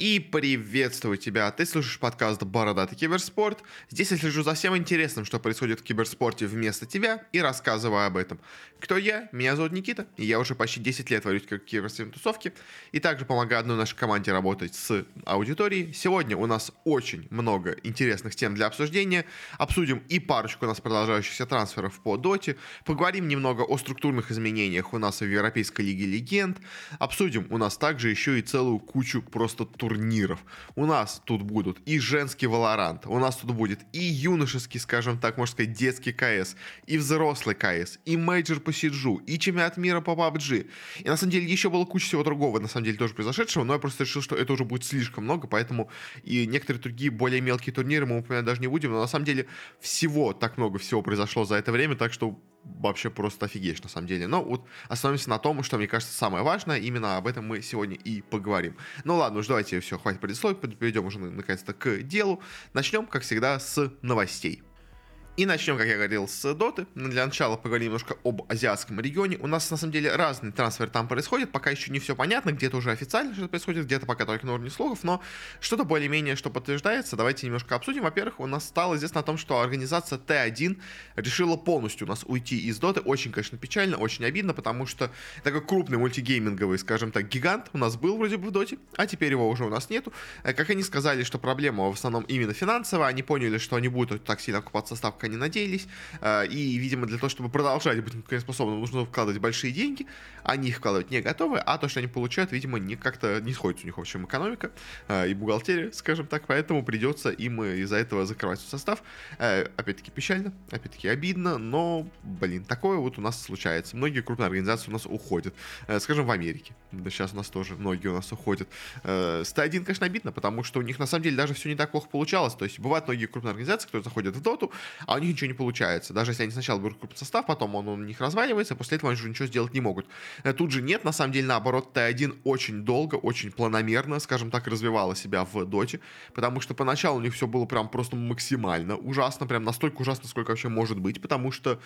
И приветствую тебя! Ты слушаешь подкаст «Бородатый киберспорт». Здесь я слежу за всем интересным, что происходит в киберспорте вместо тебя и рассказываю об этом. Кто я? Меня зовут Никита, и я уже почти 10 лет варюсь как киберспортивной тусовки, и также помогаю одной нашей команде работать с аудиторией. Сегодня у нас очень много интересных тем для обсуждения. Обсудим и парочку у нас продолжающихся трансферов по доте, поговорим немного о структурных изменениях у нас в Европейской лиге легенд, обсудим у нас также еще и целую кучу просто тур турниров. У нас тут будут и женский Valorant, у нас тут будет и юношеский, скажем так, можно сказать, детский КС, и взрослый КС, и мейджор по Сиджу, и чемпионат мира по PUBG. И на самом деле еще было куча всего другого, на самом деле тоже произошедшего, но я просто решил, что это уже будет слишком много, поэтому и некоторые другие более мелкие турниры мы упоминать даже не будем, но на самом деле всего так много всего произошло за это время, так что вообще просто офигеть, на самом деле. Но вот остановимся на том, что, мне кажется, самое важное, именно об этом мы сегодня и поговорим. Ну ладно, уж давайте все, хватит предисловий, перейдем уже наконец-то к делу. Начнем, как всегда, с новостей. И начнем, как я говорил, с Доты. Для начала поговорим немножко об азиатском регионе. У нас, на самом деле, разный трансфер там происходит. Пока еще не все понятно. Где-то уже официально что-то происходит, где-то пока только на уровне слухов. Но что-то более-менее, что подтверждается, давайте немножко обсудим. Во-первых, у нас стало известно о том, что организация Т1 решила полностью у нас уйти из Доты. Очень, конечно, печально, очень обидно, потому что такой крупный мультигейминговый, скажем так, гигант у нас был вроде бы в Доте, а теперь его уже у нас нету. Э, как они сказали, что проблема в основном именно финансовая, они поняли, что они будут так сильно окупаться ставкой они надеялись. А, и, видимо, для того, чтобы продолжать быть конкурентоспособным, нужно вкладывать большие деньги. Они их вкладывать не готовы, а то, что они получают, видимо, не как-то не сходит у них, в общем, экономика а, и бухгалтерия, скажем так. Поэтому придется им из-за этого закрывать состав. А, опять-таки печально, опять-таки обидно, но, блин, такое вот у нас случается. Многие крупные организации у нас уходят. Скажем, в Америке. Сейчас у нас тоже многие у нас уходят. С Т1, конечно, обидно, потому что у них на самом деле даже все не так плохо получалось. То есть бывают многие крупные организации, которые заходят в доту, а у них ничего не получается. Даже если они сначала берут крупный состав, потом он у них разваливается, после этого они уже ничего сделать не могут. Э, тут же нет, на самом деле, наоборот, Т1 очень долго, очень планомерно, скажем так, развивала себя в доте, потому что поначалу у них все было прям просто максимально ужасно, прям настолько ужасно, сколько вообще может быть, потому что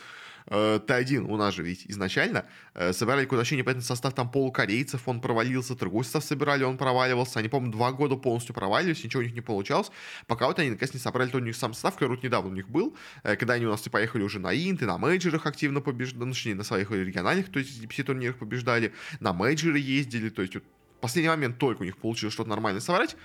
э, Т1 у нас же ведь изначально э, собирали куда вообще непонятный состав там полукорейцев, он провалился, другой состав собирали, он проваливался, они, по-моему, два года полностью проваливались, ничего у них не получалось, пока вот они наконец не собрали то у них сам состав, который вот недавно у них был, когда они у нас типа, поехали уже на инты, на мейджерах активно побеждали, ну, точнее, на своих региональных, то есть DPC-турнирах побеждали, на мейджеры ездили, то есть вот, последний момент только у них получилось что-то нормально собрать,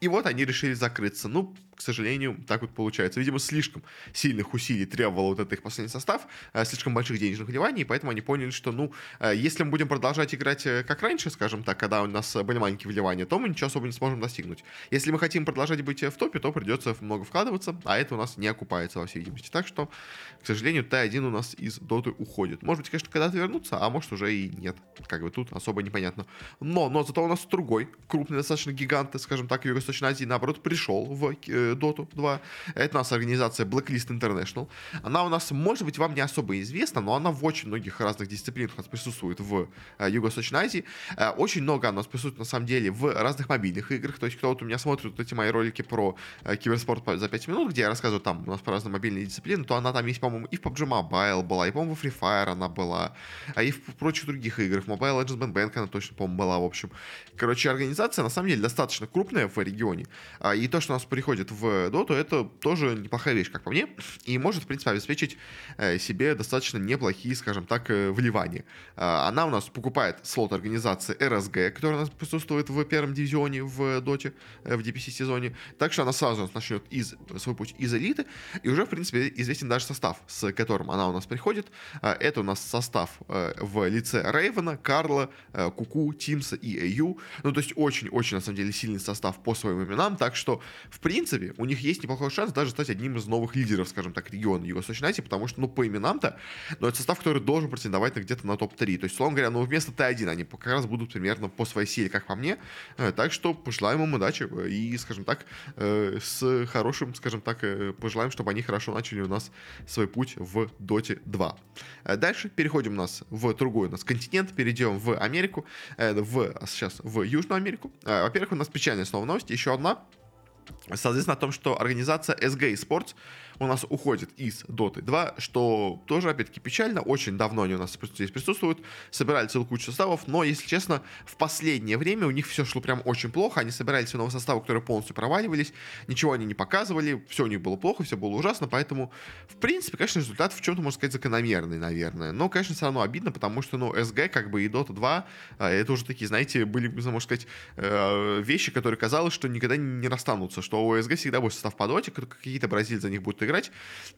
и вот они решили закрыться. Ну, к сожалению, так вот получается. Видимо, слишком сильных усилий требовал вот этот их последний состав, э, слишком больших денежных вливаний, поэтому они поняли, что, ну, э, если мы будем продолжать играть э, как раньше, скажем так, когда у нас были маленькие вливания, то мы ничего особо не сможем достигнуть. Если мы хотим продолжать быть в топе, то придется много вкладываться, а это у нас не окупается, во всей видимости. Так что, к сожалению, Т1 у нас из доты уходит. Может быть, конечно, когда-то вернуться, а может уже и нет. Как бы тут особо непонятно. Но, но зато у нас другой, крупный достаточно гигант, скажем так, Юго-Восточной Азии, наоборот, пришел в Доту 2. Это у нас организация Blacklist International. Она у нас, может быть, вам не особо известна, но она в очень многих разных дисциплинах у нас присутствует в э, Юго-Восточной Азии. Э, очень много у нас присутствует, на самом деле, в разных мобильных играх. То есть, кто вот у меня смотрит вот эти мои ролики про э, киберспорт за 5 минут, где я рассказываю там у нас про разные мобильные дисциплины, то она там есть, по-моему, и в PUBG Mobile была, и, по-моему, в Free Fire она была, а и в прочих других играх. В Mobile Legends Band Bank она точно, по-моему, была, в общем. Короче, организация, на самом деле, достаточно крупная в регионе. А, и то, что у нас приходит в доту, это тоже неплохая вещь, как по мне, и может, в принципе, обеспечить э, себе достаточно неплохие, скажем так, э, вливания. А, она у нас покупает слот организации RSG, которая у нас присутствует в первом дивизионе в доте, э, в DPC сезоне. Так что она сразу начнет из, свой путь из элиты, и уже, в принципе, известен даже состав, с которым она у нас приходит. А, это у нас состав в лице Рейвена, Карла, Куку, Тимса и Эйю. Ну, то есть очень-очень, на самом деле, сильный состав по своим именам, так что, в принципе, у них есть неплохой шанс даже стать одним из новых лидеров, скажем так, региона Юго-Восточной потому что, ну, по именам-то, но это состав, который должен претендовать на где-то на топ-3. То есть, словом говоря, ну, вместо Т1 они как раз будут примерно по своей силе, как по мне. Э, так что пожелаем им удачи и, скажем так, э, с хорошим, скажем так, э, пожелаем, чтобы они хорошо начали у нас свой путь в Доте 2. Дальше переходим у нас в другой у нас континент, перейдем в Америку, в, сейчас в Южную Америку. Во-первых, у нас печальная снова новость, еще одна, Соответственно, о том, что организация SG Sports у нас уходит из Dota 2, что тоже, опять-таки, печально. Очень давно они у нас здесь присутствуют, собирали целую кучу составов, но, если честно, в последнее время у них все шло прям очень плохо. Они собирали все новые составы, которые полностью проваливались, ничего они не показывали, все у них было плохо, все было ужасно, поэтому, в принципе, конечно, результат в чем-то, можно сказать, закономерный, наверное. Но, конечно, все равно обидно, потому что, ну, SG, как бы и Dota 2, а, это уже такие, знаете, были, можно сказать, э, вещи, которые казалось, что никогда не расстанутся, что у SG всегда будет состав по доте, какие-то бразильцы за них будут играть,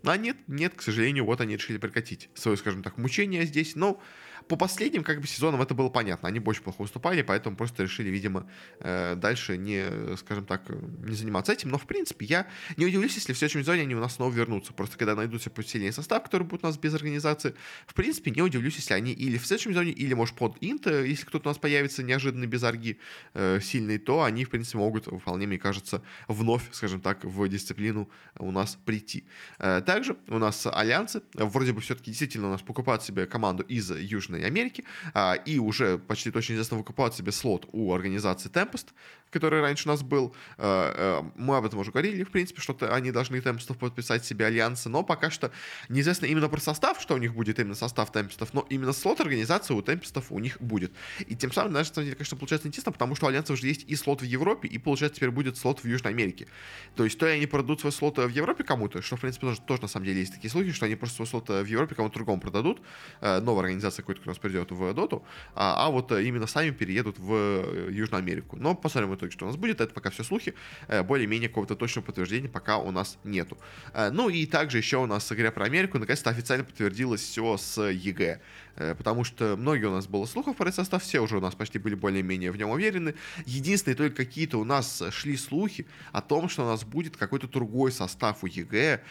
а нет, нет, к сожалению, вот они решили прекратить свое, скажем так, мучение здесь, но по последним как бы сезонам это было понятно. Они больше плохо выступали, поэтому просто решили, видимо, э, дальше не, скажем так, не заниматься этим. Но, в принципе, я не удивлюсь, если в следующем сезоне они у нас снова вернутся. Просто когда найдутся посильнее состав, который будет у нас без организации, в принципе, не удивлюсь, если они или в следующем сезоне, или, может, под инт, если кто-то у нас появится неожиданно без арги э, сильный, то они, в принципе, могут вполне, мне кажется, вновь, скажем так, в дисциплину у нас прийти. Э, также у нас альянсы. Вроде бы все-таки действительно у нас покупают себе команду из Южной Южной Америки, а, и уже почти точно известно выкупают себе слот у организации Tempest, который раньше у нас был. А, а, мы об этом уже говорили, в принципе, что они должны Темпестов подписать себе альянсы, но пока что неизвестно именно про состав, что у них будет именно состав Темпестов, но именно слот организации у Темпестов у них будет. И тем самым, на самом конечно, получается интересно, потому что у альянсов уже есть и слот в Европе, и, получается, теперь будет слот в Южной Америке. То есть, то и они продадут свой слот в Европе кому-то, что, в принципе, тоже, тоже на самом деле есть такие слухи, что они просто свой слот в Европе кому-то другому продадут, новая организация какой-то, нас придет в Доту, а, а вот именно сами переедут в э, Южную Америку. Но посмотрим в итоге, что у нас будет. Это пока все слухи. Э, более-менее какого-то точного подтверждения пока у нас нету. Э, ну и также еще у нас, говоря про Америку, наконец-то официально подтвердилось все с EG. Потому что многие у нас было слухов про этот состав, все уже у нас почти были более-менее в нем уверены. Единственные только какие-то у нас шли слухи о том, что у нас будет какой-то другой состав у EG.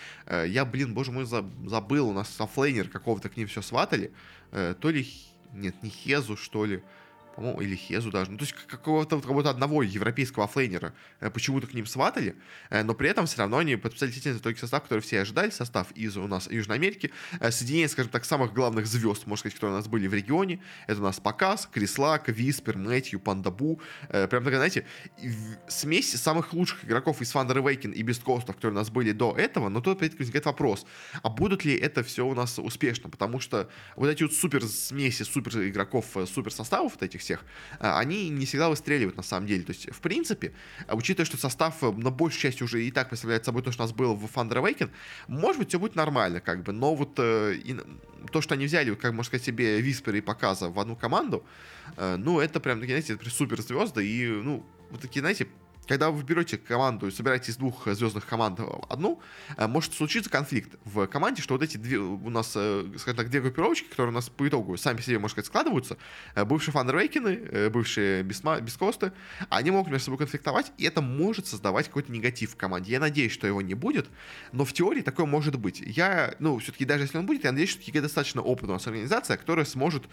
Я, блин, боже мой, забыл, у нас софлейнер какого-то к ним все сватали. То ли нет, не Хезу, что ли по-моему, или Хезу даже, ну, то есть какого-то кого одного европейского флейнера э, почему-то к ним сватали, э, но при этом все равно они подписали действительно только состав, который все ожидали, состав из у нас Южной Америки, э, соединение, скажем так, самых главных звезд, можно сказать, которые у нас были в регионе, это у нас Показ, Крислак, Виспер, Мэтью, Пандабу, прям такая, знаете, смесь самых лучших игроков из Thunder Awaken и Coast, которые у нас были до этого, но тут опять-таки возникает вопрос, а будут ли это все у нас успешно, потому что вот эти вот супер смеси, супер игроков, супер составов вот этих всех, а, они не всегда выстреливают на самом деле. То есть, в принципе, а, учитывая, что состав э, на большей части уже и так представляет собой то, что у нас было в Thunder Awaken, может быть, все будет нормально, как бы, но вот э, и, то, что они взяли, как можно сказать, себе Виспер и Показа в одну команду, э, ну, это прям, знаете, это супер звезды, и, ну, вот такие, знаете, когда вы берете команду собираете из двух звездных команд одну, э, может случиться конфликт в команде, что вот эти две у нас, э, скажем так, две группировочки, которые у нас по итогу сами по себе, можно сказать, складываются, э, бывшие фанрейкины, бывшие бесма, бескосты, они могут между собой конфликтовать, и это может создавать какой-то негатив в команде. Я надеюсь, что его не будет, но в теории такое может быть. Я, ну, все-таки даже если он будет, я надеюсь, что все-таки достаточно опытная у нас организация, которая сможет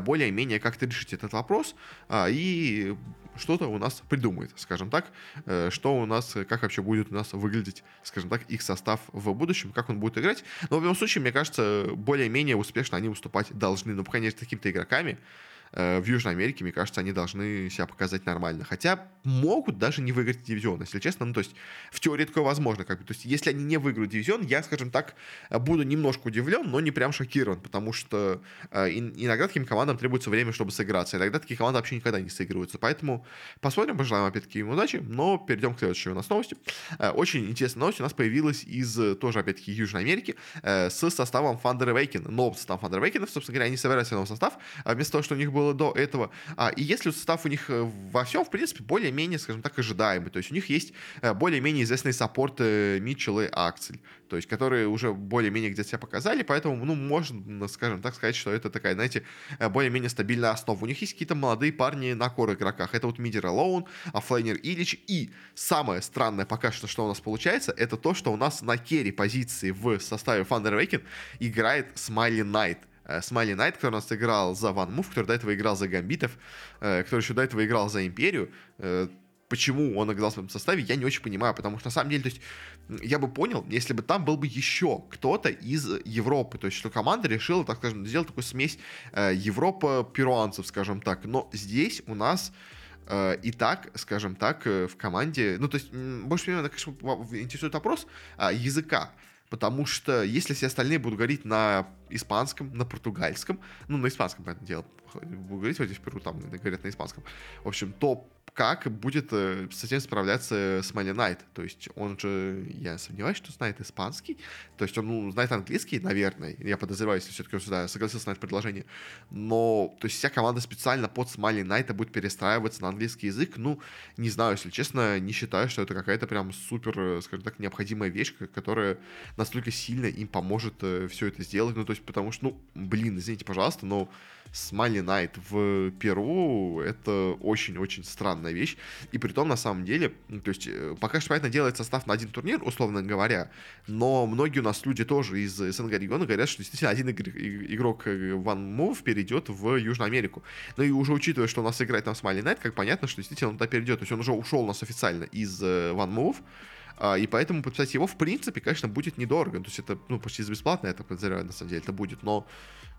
более-менее как-то решить этот вопрос а, и что-то у нас придумает, скажем так, э, что у нас, как вообще будет у нас выглядеть, скажем так, их состав в будущем, как он будет играть. Но в любом случае, мне кажется, более-менее успешно они выступать должны, ну, мере, с какими-то игроками, Э, в Южной Америке, мне кажется, они должны себя показать нормально. Хотя могут даже не выиграть дивизион, если честно. Ну, то есть в теории такое возможно. Как бы. То есть если они не выиграют дивизион, я, скажем так, буду немножко удивлен, но не прям шокирован, потому что э, иногда таким командам требуется время, чтобы сыграться. Иногда такие команды вообще никогда не сыгрываются. Поэтому посмотрим, пожелаем опять-таки им удачи, но перейдем к следующей у нас новости. Э, очень интересная новость у нас появилась из тоже, опять-таки, Южной Америки э, с составом Thunder Awaken. Новым составом Thunder Awaken, собственно говоря, они собираются новый состав, а вместо того, что у них был было до этого. А, и если состав у них э, во всем, в принципе, более-менее, скажем так, ожидаемый. То есть у них есть э, более-менее известные саппорты Митчелл и Аксель, то есть которые уже более-менее где-то себя показали, поэтому, ну, можно, скажем так, сказать, что это такая, знаете, э, более-менее стабильная основа. У них есть какие-то молодые парни на кор игроках. Это вот мидер Alone, оффлейнер ILICH. И самое странное пока что, что у нас получается, это то, что у нас на керри позиции в составе Thunder Awaken играет Smiling Knight. Smiling Knight, который у нас играл за One Move, который до этого играл за Гамбитов, э, который еще до этого играл за Империю. Э, почему он играл в этом составе, я не очень понимаю, потому что на самом деле, то есть, я бы понял, если бы там был бы еще кто-то из Европы, то есть, что команда решила, так скажем, сделать такую смесь э, Европа-перуанцев, скажем так, но здесь у нас и так, скажем так, в команде, ну, то есть, больше меня, конечно, интересует вопрос языка, Потому что если все остальные будут говорить на испанском, на португальском, ну, на испанском, понятное дело, буду говорить, вот здесь в Перу там говорят на испанском, в общем, то как будет э, с этим справляться Смайли Найт. То есть он же, я сомневаюсь, что знает испанский. То есть он ну, знает английский, наверное. Я подозреваю, если все-таки он сюда согласился на это предложение. Но, то есть вся команда специально под Смайли Найта будет перестраиваться на английский язык. Ну, не знаю, если честно, не считаю, что это какая-то прям супер, э, скажем так, необходимая вещь, которая настолько сильно им поможет э, все это сделать. Ну, то есть, потому что, ну, блин, извините, пожалуйста, но Смайли Найт в Перу это очень-очень странная вещь. И при том, на самом деле, ну, то есть, э, пока что, понятно, делает состав на один турнир, условно говоря, но многие у нас люди тоже из СНГ региона говорят, что действительно один игрок One Move перейдет в Южную Америку. Ну и уже учитывая, что у нас играет там Смайли Найт, как понятно, что действительно он туда перейдет. То есть он уже ушел у нас официально из э, One Move, а, и поэтому подписать его, в принципе, конечно, будет недорого. То есть это, ну, почти бесплатно, я так подозреваю, на самом деле, это будет. Но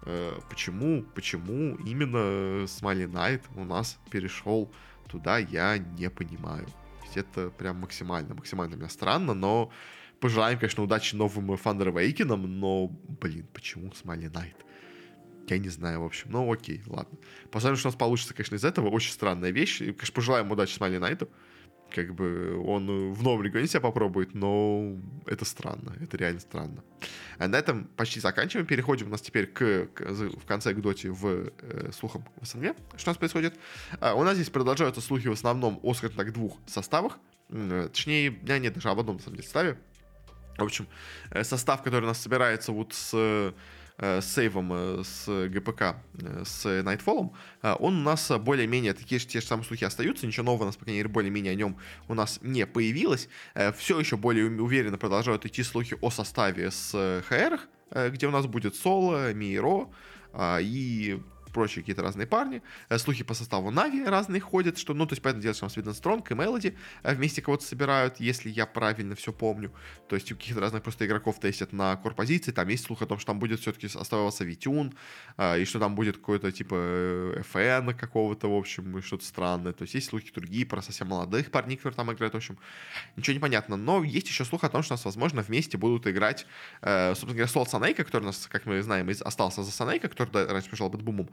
э, почему, почему именно Смайли Найт у нас перешел туда, я не понимаю. Это прям максимально, максимально меня странно, но пожелаем, конечно, удачи новым Фандервейкинам, но, блин, почему Смайли Найт? Я не знаю, в общем. Ну, окей, ладно. Посмотрим, что у нас получится, конечно, из этого. Очень странная вещь. И, конечно, пожелаем удачи Смайли Найту как бы он в новом регионе себя попробует, но это странно, это реально странно. А на этом почти заканчиваем, переходим у нас теперь к, к в конце к доте в э, слухам в СНГ, что у нас происходит. А, у нас здесь продолжаются слухи в основном о, скажем так, двух составах, э, точнее, меня нет даже об одном, на самом деле, составе. В общем, э, состав, который у нас собирается вот с Э, сейвом э, с ГПК, э, с Nightfall, он у нас более-менее такие же те же самые слухи остаются, ничего нового у нас, по крайней мере, более-менее о нем у нас не появилось. Все еще более уверенно продолжают идти слухи о составе с ХР, где у нас будет Соло, Миро и прочие какие-то разные парни. Э, слухи по составу Нави разные ходят, что, ну, то есть, поэтому делать, что у нас Виден Стронг и Мелоди э, вместе кого-то собирают, если я правильно все помню. То есть, у каких-то разных просто игроков тестят на корпозиции. Там есть слух о том, что там будет все-таки оставаться Витюн, э, и что там будет какой-то, типа, FN какого-то, в общем, что-то странное. То есть, есть слухи другие про совсем молодых парней, которые там играют, в общем, ничего не понятно. Но есть еще слух о том, что у нас, возможно, вместе будут играть, собственно говоря, Солт Санейка, который у нас, как мы знаем, остался за Санейка, который раньше пришел под бумом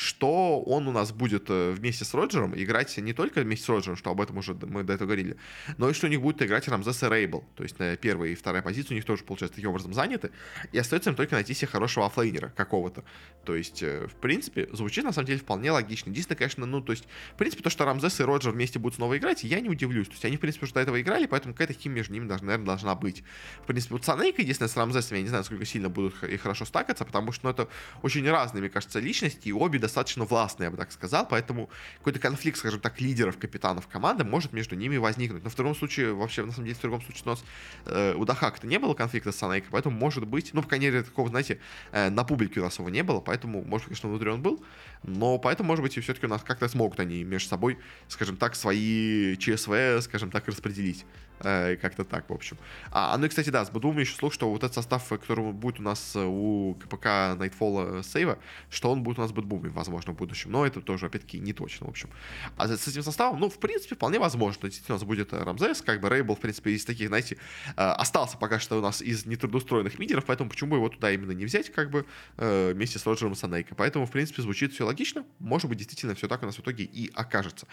что он у нас будет э, вместе с Роджером играть не только вместе с Роджером, что об этом уже мы до этого говорили, но и что у них будет играть Рамзес Рейбл. То есть на первой и второй позиции у них тоже, получается, таким образом заняты. И остается им только найти себе хорошего оффлейнера какого-то. То есть, э, в принципе, звучит на самом деле вполне логично. Единственное, конечно, ну, то есть, в принципе, то, что Рамзес и Роджер вместе будут снова играть, я не удивлюсь. То есть, они, в принципе, уже до этого играли, поэтому какая-то химия между ними, даже, наверное, должна быть. В принципе, вот Санейка, единственное, с Рамзесом, я не знаю, насколько сильно будут и хорошо стакаться, потому что, ну, это очень разные, мне кажется, личности, и обе достаточно властные, я бы так сказал, поэтому какой-то конфликт, скажем так, лидеров, капитанов команды может между ними возникнуть. Но в втором случае, вообще, на самом деле, в другом случае у нас э, у Дахака-то не было конфликта с Санейкой, поэтому, может быть, ну, по крайней мере, такого, знаете, э, на публике у нас его не было, поэтому, может, конечно, внутри он был, но поэтому, может быть, и все-таки у нас как-то смогут они между собой, скажем так, свои ЧСВ, скажем так, распределить. Э, как-то так, в общем. А, ну и, кстати, да, с Бадумом еще слух, что вот этот состав, который будет у нас э, у КПК Nightfall сейва, что он будет у нас Бадбуме, возможно, в будущем. Но это тоже, опять-таки, не точно, в общем. А с этим составом, ну, в принципе, вполне возможно. Действительно, у нас будет э, Рамзес, как бы Рейбл, в принципе, из таких, знаете, остался пока что у нас из нетрудоустроенных мидеров, поэтому почему бы его туда именно не взять, как бы, вместе с Роджером Санейко. Поэтому, в принципе, звучит все логично. Может быть, действительно, все так у нас в итоге и окажется.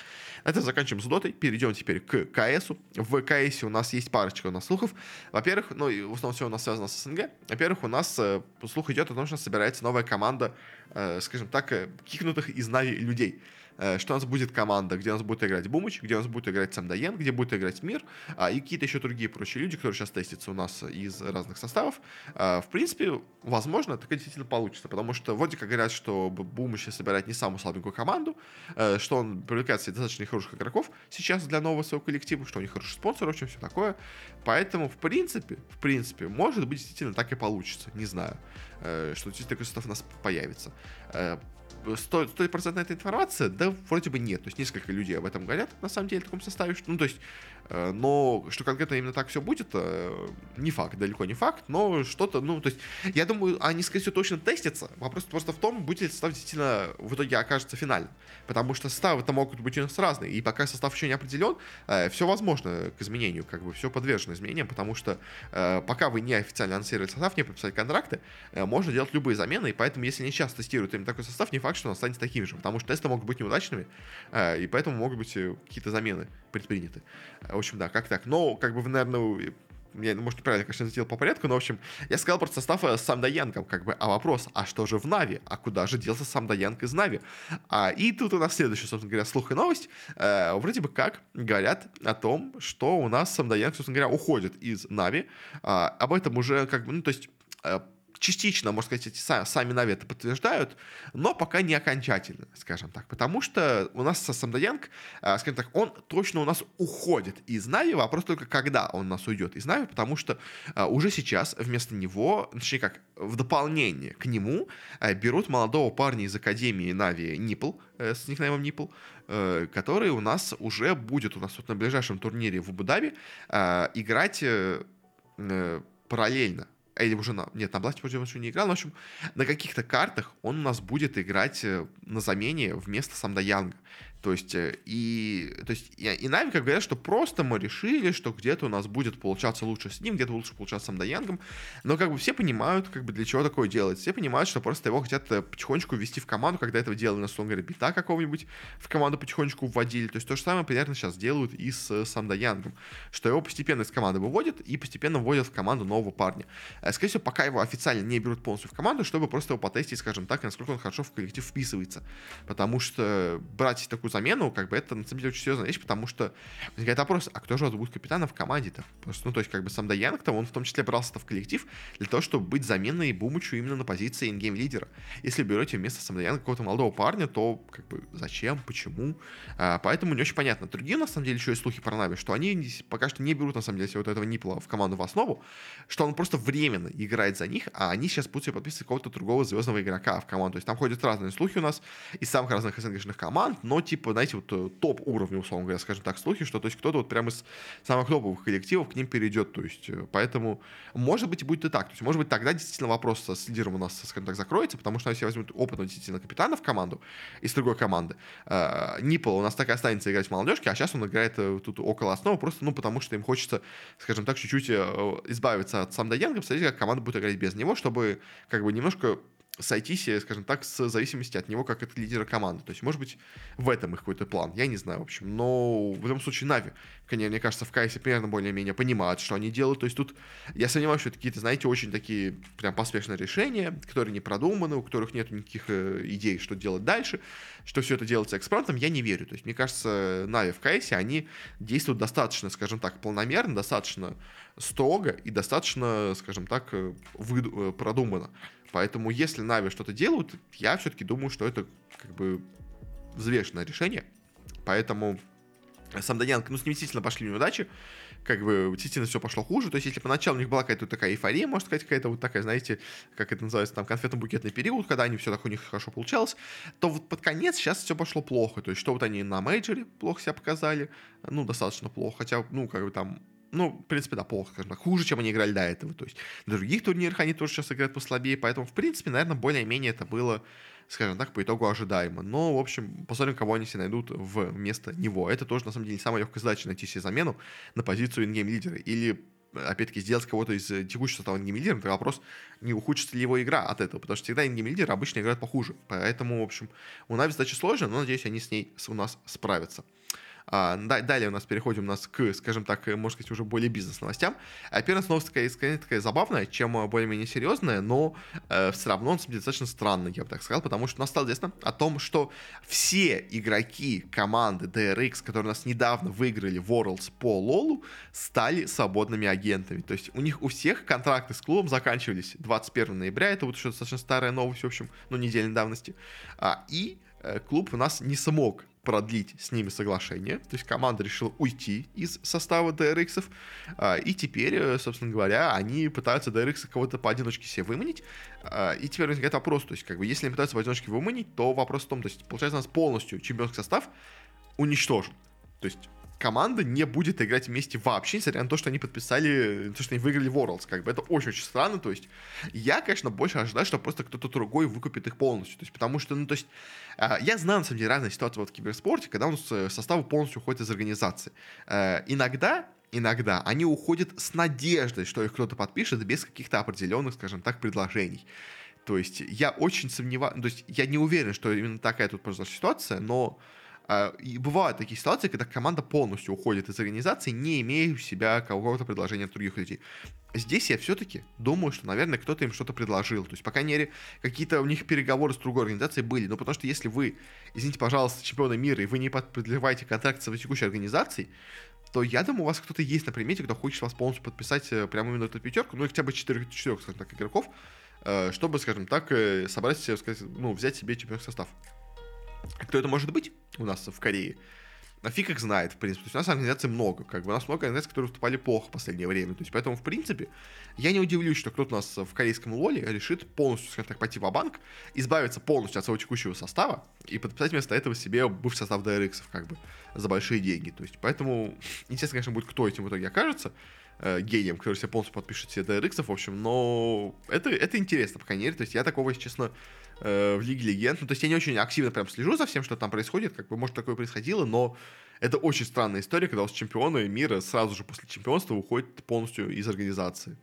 Это заканчиваем с дотой. Перейдем теперь к КСу. В КС у нас есть парочка у нас слухов. Во-первых, ну и в основном все у нас связано с СНГ. Во-первых, у нас э, слух идет о том, что собирается новая команда, э, скажем так, э, кикнутых из Нави людей. Э, что у нас будет команда, где у нас будет играть Бумыч, где у нас будет играть Самдаен, где будет играть Мир, а, и какие-то еще другие прочие люди, которые сейчас тестятся у нас из разных составов. А, в принципе, возможно, так действительно получится, потому что вроде как говорят, что Бумыч собирает не самую слабенькую команду, э, что он привлекает себе достаточно хороших игроков сейчас для нового своего коллектива, что у них хороший спонсор, очень все такое. Поэтому, в принципе, в принципе, может быть, действительно так и получится. Не знаю, э, что действительно такой состав у нас появится. 100%, 100 этой информации, да, вроде бы нет. То есть несколько людей об этом говорят, на самом деле, в таком составе. Что, ну, то есть но что конкретно именно так все будет, э, не факт, далеко не факт, но что-то, ну, то есть, я думаю, они, скорее всего, точно тестятся. Вопрос просто в том, будет ли состав действительно в итоге окажется финальным. Потому что составы-то могут быть у нас разные, и пока состав еще не определен, э, все возможно к изменению, как бы все подвержено изменениям, потому что пока вы не официально анонсировали состав, не подписали контракты, можно делать любые замены, и поэтому, если не сейчас тестируют именно такой состав, не факт, что он останется таким же, потому что тесты могут быть неудачными, и поэтому могут быть какие-то замены предприняты. В общем, да, как так. Но, как бы, наверное, я, может, неправильно, конечно, сделал по порядку, но, в общем, я сказал про состав с somedieyoung'ом, как бы, а вопрос, а что же в Нави? А куда же делся somedieyoung из Нави? А, и тут у нас следующий, собственно говоря, слух и новость. Э, вроде бы как говорят о том, что у нас somedieyoung, собственно говоря, уходит из Нави. А, об этом уже, как бы, ну, то есть э, частично, можно сказать, эти сами Нави это подтверждают, но пока не окончательно, скажем так. Потому что у нас Самдаянг, а, скажем так, он точно у нас уходит из Нави. Вопрос только, когда он у нас уйдет из Нави, потому что а, уже сейчас вместо него, точнее как, в дополнение к нему а, берут молодого парня из Академии Нави Нипл, э, с никнеймом Нипл, э, который у нас уже будет у нас вот на ближайшем турнире в Абу-Даби играть э, параллельно или уже на... Нет, на Бласте вроде еще не играл, но, в общем, на каких-то картах он у нас будет играть э, на замене вместо Самда Янга. То есть, э, и, то есть, и, и Нави как говорят, что просто мы решили, что где-то у нас будет получаться лучше с ним, где-то лучше получаться с Самдаянгом, но как бы все понимают, как бы для чего такое делать. Все понимают, что просто его хотят э, потихонечку ввести в команду, когда этого делали на Сонгере Бита какого-нибудь, в команду потихонечку вводили. То есть то же самое примерно сейчас делают и с Самдаянгом, что его постепенно из команды выводят и постепенно вводят в команду нового парня. Э, скорее всего, пока его официально не берут полностью в команду, чтобы просто его потестить, скажем так, насколько он хорошо в коллектив вписывается. Потому что брать такую замену, как бы это на самом деле очень серьезная вещь, потому что возникает вопрос, а кто же будет капитаном в команде-то? Просто, ну, то есть, как бы сам Даянг-то, он в том числе брался-то в коллектив для того, чтобы быть заменой Бумычу именно на позиции ингейм лидера. Если берете вместо сам Даянга какого-то молодого парня, то как бы зачем, почему? А, поэтому не очень понятно. Другие, на самом деле, еще и слухи про Нави, что они пока что не берут, на самом деле, вот этого Нипла в команду в основу, что он просто временно играет за них, а они сейчас будут себе подписывать какого-то другого звездного игрока в команду. То есть там ходят разные слухи у нас из самых разных СНГшных команд, но, типа, знаете, вот э, топ уровня, условно говоря, скажем так, слухи, что то есть кто-то вот прямо из самых топовых коллективов к ним перейдет. То есть, э, поэтому, может быть, и будет и так. То есть, может быть, тогда действительно вопрос с лидером у нас, скажем так, закроется, потому что если возьмут опытного действительно капитана в команду из другой команды, э, Ниппл у нас так и останется играть в молодежке, а сейчас он играет тут около основы, просто, ну, потому что им хочется, скажем так, чуть-чуть избавиться от Самда Янга, посмотреть, как команда будет играть без него, чтобы как бы немножко сойтись, скажем так, с зависимости от него, как от лидера команды. То есть, может быть, в этом их какой-то план. Я не знаю, в общем. Но в любом случае, Нави, конечно, мне кажется, в Кайсе примерно более-менее понимают, что они делают. То есть тут я сомневаюсь, что это какие-то, знаете, очень такие прям поспешные решения, которые не продуманы, у которых нет никаких э, идей, что делать дальше, что все это делается экспромтом, я не верю. То есть, мне кажется, Нави в Кайсе, они действуют достаточно, скажем так, полномерно, достаточно строго и достаточно, скажем так, э, вы, э, продуманно. Поэтому, если Нави что-то делают, я все-таки думаю, что это как бы взвешенное решение. Поэтому сам Данянко, ну, с ним действительно пошли неудачи, как бы действительно все пошло хуже. То есть, если поначалу у них была какая-то такая эйфория, можно сказать, какая-то вот такая, знаете, как это называется, там, конфетно-букетный период, когда они все так у них хорошо получалось, то вот под конец сейчас все пошло плохо. То есть, что вот они на мейджоре плохо себя показали, ну, достаточно плохо, хотя, ну, как бы там ну, в принципе, да, плохо, скажем так, хуже, чем они играли до этого. То есть на других турнирах они тоже сейчас играют послабее, поэтому, в принципе, наверное, более-менее это было, скажем так, по итогу ожидаемо. Но, в общем, посмотрим, кого они себе найдут вместо него. Это тоже, на самом деле, самая легкая задача найти себе замену на позицию ингейм-лидера. Или опять-таки, сделать кого-то из текущего состава ингейм-лидером, это вопрос, не ухудшится ли его игра от этого, потому что всегда ингейм-лидеры обычно играют похуже. Поэтому, в общем, у Нави задача сложная, но, надеюсь, они с ней у нас справятся. А, далее у нас переходим у нас к, скажем так, можно сказать, уже более бизнес-новостям. А первая новость такая, скорее, такая забавная, чем э, более-менее серьезная, но э, все равно, он, достаточно странный, я бы так сказал, потому что у нас стало известно о том, что все игроки команды DRX, которые у нас недавно выиграли Worlds по Лолу, стали свободными агентами. То есть у них у всех контракты с клубом заканчивались 21 ноября, это вот еще достаточно старая новость, в общем, ну, недельной давности. А, и э, клуб у нас не смог продлить с ними соглашение. То есть команда решила уйти из состава DRX. А, и теперь, э, собственно говоря, они пытаются DRX кого-то поодиночке себе выманить. А, и теперь возникает вопрос, то есть, как бы, если они пытаются поодиночке выманить, то вопрос в том, то есть, получается, у нас полностью чемпионский состав уничтожен. То есть, команда не будет играть вместе вообще, несмотря на то, что они подписали, то, что они выиграли Worlds, как бы это очень-очень странно, то есть я, конечно, больше ожидаю, что просто кто-то другой выкупит их полностью, то есть потому что, ну, то есть э, я знаю, на самом деле, разные ситуации вот в киберспорте, когда нас э, составы полностью уходят из организации. Э, иногда иногда они уходят с надеждой, что их кто-то подпишет без каких-то определенных, скажем так, предложений. То есть я очень сомневаюсь, то есть я не уверен, что именно такая тут произошла ситуация, но и бывают такие ситуации, когда команда полностью уходит из организации, не имея у себя какого-то предложения от других людей. Здесь я все-таки думаю, что, наверное, кто-то им что-то предложил. То есть, по крайней мере, какие-то у них переговоры с другой организацией были. Ну, потому что если вы, извините, пожалуйста, чемпионы мира, и вы не продлеваете контракт с текущей организацией, то я думаю, у вас кто-то есть на примете, кто хочет вас полностью подписать э, прямо именно эту пятерку, ну, хотя бы четырех, четырех, скажем так, игроков, Э, чтобы, скажем так, э, собрать, сказать, ну, взять себе чемпионский состав. Кто это может быть у нас в Корее? А фиг их знает, в принципе. То есть у нас организаций много. Как бы у нас много организаций, которые выступали плохо в последнее время. То есть поэтому, в принципе, я не удивлюсь, что кто-то у нас в корейском лоле решит полностью, скажем так, пойти в банк избавиться полностью от своего текущего состава и подписать вместо этого себе бывший состав DRX, как бы, за большие деньги. То есть поэтому, интересно, конечно, будет, кто этим в итоге окажется э, гением, который себе полностью подпишет себе DRX, в общем, но это, это интересно, по крайней мере, то есть я такого, если честно, э, в Лиге Легенд, ну, то есть я не очень активно прям слежу за всем, что там происходит, как бы, может, такое происходило, но это очень странная история, когда у вас чемпионы мира сразу же после чемпионства уходят полностью из организации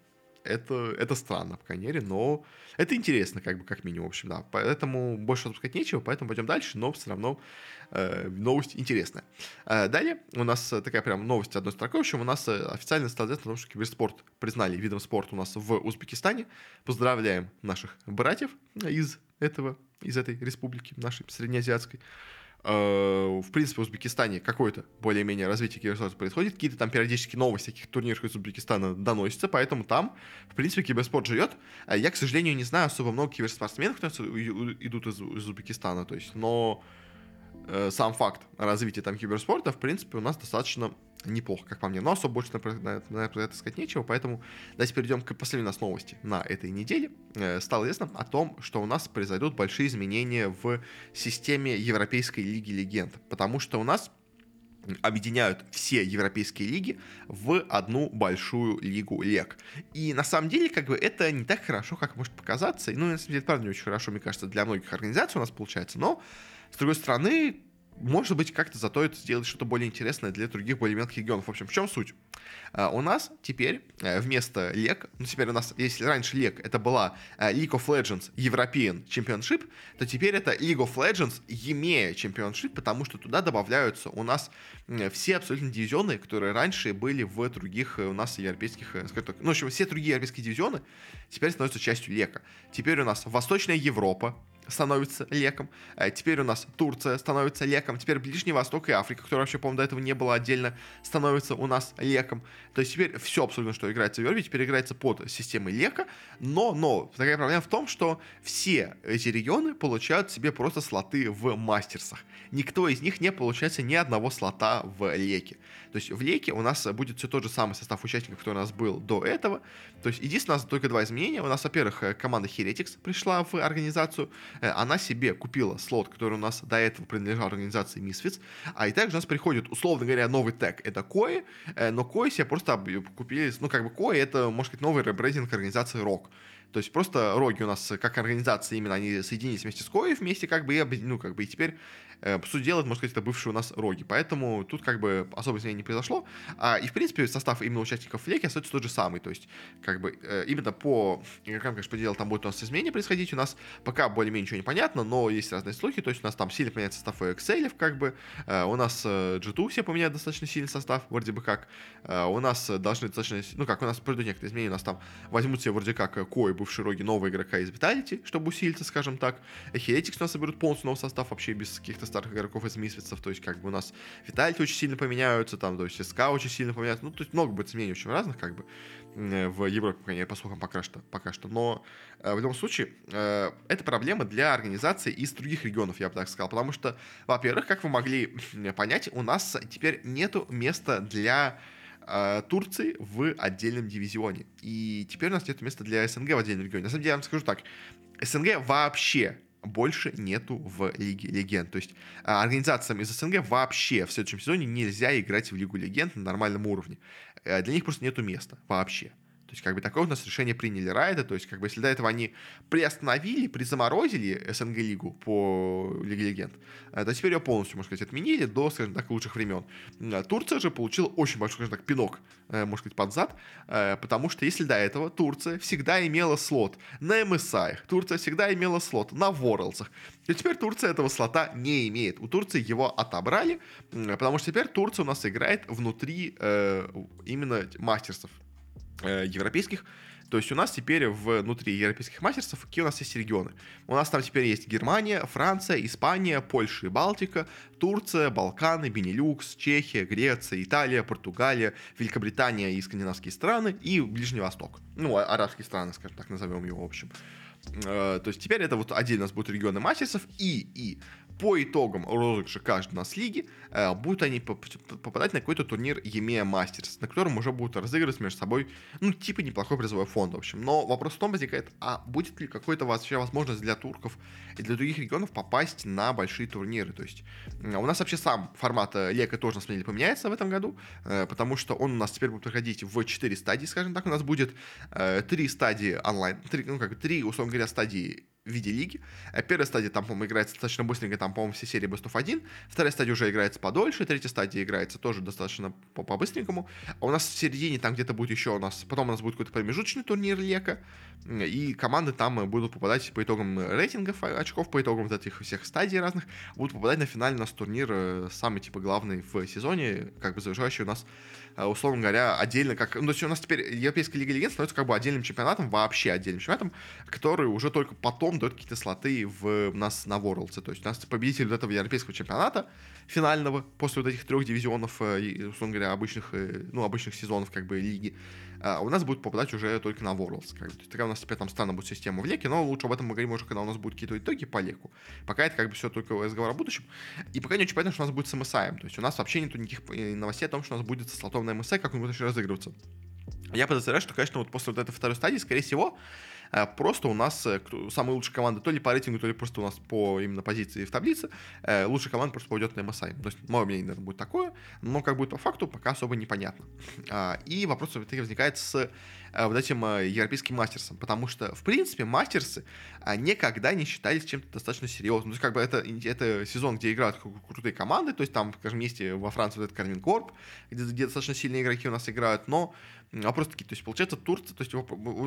это, это странно, по крайней мере, но это интересно, как бы, как минимум, в общем, да. Поэтому больше отпускать нечего, поэтому пойдем дальше, но все равно э, новость интересная. Э, далее у нас такая прям новость одной строкой, в общем, у нас э, официально стало известно о том, что киберспорт признали видом спорта у нас в Узбекистане. Поздравляем наших братьев из этого, из этой республики, нашей среднеазиатской. Э, в принципе, в Узбекистане какое-то более-менее развитие киберспорта происходит, какие-то там периодически новости каких турниров из Узбекистана доносятся, поэтому там, в принципе, киберспорт живет. Э, я, к сожалению, не знаю особо много киберспортсменов, которые идут из, из Узбекистана, то есть, но э, сам факт развития там киберспорта, в принципе, у нас достаточно неплохо, как по мне. Но особо больше на, на, на, это сказать нечего, поэтому давайте перейдем к последней у нас новости на этой неделе. Э, стало известно о том, что у нас произойдут большие изменения в системе Европейской Лиги Легенд, потому что у нас объединяют все европейские лиги в одну большую лигу лег. И на самом деле, как бы, это не так хорошо, как может показаться. Ну, на самом деле, правда не очень хорошо, мне кажется, для многих организаций у нас получается. Но, с другой стороны, может быть, как-то зато это сделать что-то более интересное для других более мелких регионов. В общем, в чем суть? Uh, у нас теперь uh, вместо лег, ну теперь у нас, если раньше лег это была uh, League of Legends European Championship, то теперь это League of Legends EMEA Championship, потому что туда добавляются у нас все абсолютно дивизионы, которые раньше были в других у нас европейских, э, скажем так, ну, в общем, все другие европейские дивизионы теперь становятся частью лека. Теперь у нас Восточная Европа, становится леком. Э, теперь у нас Турция становится леком. Теперь Ближний Восток и Африка, которая вообще, по-моему, до этого не было отдельно, становится у нас леком. То есть теперь все абсолютно, что играется в Европе, теперь играется под системой лека. Но, но, такая проблема в том, что все эти регионы получают себе просто слоты в мастерсах. Никто из них не получается ни одного слота в леке. То есть в леке у нас будет все тот же самый состав участников, который у нас был до этого. То есть единственное, у нас только два изменения. У нас, во-первых, э, команда Heretics пришла в организацию, Э, она себе купила слот, который у нас до этого принадлежал организации Misfits, а и также у нас приходит, условно говоря, новый тег, это э, но Koi себе просто купили, ну, как бы Koi это, можно сказать, новый ребрендинг организации Rock. То есть просто роги у нас как организация именно они соединились вместе с Коей вместе как бы и, ну, как бы и теперь э, по сути дела, можно сказать, это бывшие у нас роги. Поэтому тут как бы особо изменений не произошло. А, и в принципе состав именно участников флеки остается тот же самый. То есть как бы э, именно по игрокам, конечно, по делу там будет у нас изменения происходить. У нас пока более-менее ничего не понятно, но есть разные слухи. То есть у нас там сильно поменяется состав Excel, как бы. Э, у нас э, G2 все поменяют достаточно сильный состав, вроде бы как. Э, у нас должны достаточно, ну как, у нас пройдут некоторые изменения, у нас там возьмут себе вроде как Кой, бывший роги, нового игрока из Vitality, чтобы усилиться, скажем так. Heretics у нас соберут полностью новый состав вообще без каких-то старых игроков из Мисфицев, то есть как бы у нас Vitality очень сильно поменяются, там, то есть СК очень сильно поменяются, ну, то есть много будет изменений очень разных, как бы, э, в Европе, по, по слухам, пока что, пока что. Но э, в любом случае, э, это проблема для организаций из других регионов, я бы так сказал, потому что, во-первых, как вы могли понять, у нас теперь нету места для Турции в отдельном дивизионе. И теперь у нас нет места для СНГ в отдельном регионе. На самом деле, я вам скажу так. СНГ вообще больше нету в Лиге Легенд. То есть а, организациям из СНГ вообще в следующем сезоне нельзя играть в Лигу Легенд на нормальном уровне. Э, для них просто нету места вообще. То есть, как бы, такое у нас решение приняли Райда. То есть, как бы, если до этого они приостановили, призаморозили СНГ-лигу по Лиге Легенд, э, то теперь ее полностью, можно сказать, отменили до, скажем так, лучших времен. Э, Турция же получила очень большой, скажем так, пинок, э, можно сказать, под зад, потому что если до этого Турция всегда имела слот на MSI, Турция всегда имела слот на Worlds, то теперь Турция этого слота не имеет. У Турции его отобрали, потому что теперь Турция у нас играет внутри э, именно мастерсов э, европейских. То есть у нас теперь внутри европейских мастерств какие у нас есть регионы? У нас там теперь есть Германия, Франция, Испания, Польша и Балтика, Турция, Балканы, Бенилюкс, Чехия, Греция, Италия, Португалия, Великобритания и скандинавские страны и Ближний Восток. Ну, а, арабские страны, скажем так, назовем его в общем. Э, то есть теперь это вот отдельно у нас будут регионы мастерсов и, и по итогам розыгрыша каждой нас лиги э, будут они попадать на какой-то турнир EMEA Masters, на котором уже будут разыгрывать между собой, ну, типа неплохой призовой фонд, в общем. Но вопрос в том возникает, а будет ли какой-то вообще возможность для турков и для других регионов попасть на большие турниры? То есть у нас вообще сам формат э, Лека тоже, на самом деле, поменяется в этом году, э, потому что он у нас теперь будет проходить в 4 стадии, скажем так. У нас будет 3 стадии онлайн, 3, ну, как 3, условно говоря, стадии в виде лиги. Э, первая стадия там, по-моему, играется достаточно быстренько, там, по-моему, все серии Best of 1. Вторая стадия уже играется подольше, третья стадия играется тоже достаточно по-быстренькому. А у нас в середине там где-то будет еще у нас, потом у нас будет какой-то промежуточный турнир Лека, и команды там будут попадать по итогам рейтингов очков, по итогам вот этих всех стадий разных, будут попадать на финальный у нас турнир, э, самый, типа, главный в сезоне, как бы завершающий у нас Э, условно говоря, отдельно как... Ну, то есть у нас теперь Европейская Лига Легенд становится как бы отдельным чемпионатом, вообще отдельным чемпионатом, который уже только потом дает какие-то слоты в нас на Worlds. То есть у нас победитель вот этого европейского чемпионата финального после вот этих трех дивизионов, э, условно говоря, обычных, э, ну, обычных сезонов как бы лиги, а у нас будет попадать уже только на Worlds. Как бы. То есть такая у нас теперь там странная будет система в леке, но лучше об этом мы говорим уже, когда у нас будут какие-то итоги по леку. Пока это как бы все только разговор о будущем. И пока не очень понятно, что у нас будет с MSI. То есть у нас вообще нету никаких э, новостей о том, что у нас будет со слотом на MSI, как он будет еще разыгрываться. Я подозреваю, что, конечно, вот после вот этой второй стадии, скорее всего, просто у нас э, самая лучшая команда то ли по рейтингу, то ли просто у нас по именно позиции в таблице, э, лучшая команда просто пойдет на MSI. То есть, мое мнение, наверное, будет такое, но как будет по факту, пока особо непонятно. А, и вопрос в итоге возникает с вот этим европейским мастерсом, потому что, в принципе, мастерсы никогда не считались чем-то достаточно серьезным. То есть, как бы это, это сезон, где играют крутые команды, то есть там, скажем, вместе во Франции вот этот Кармин Корп, где, где достаточно сильные игроки у нас играют, но Вопрос такие, то есть получается Турция, то есть, в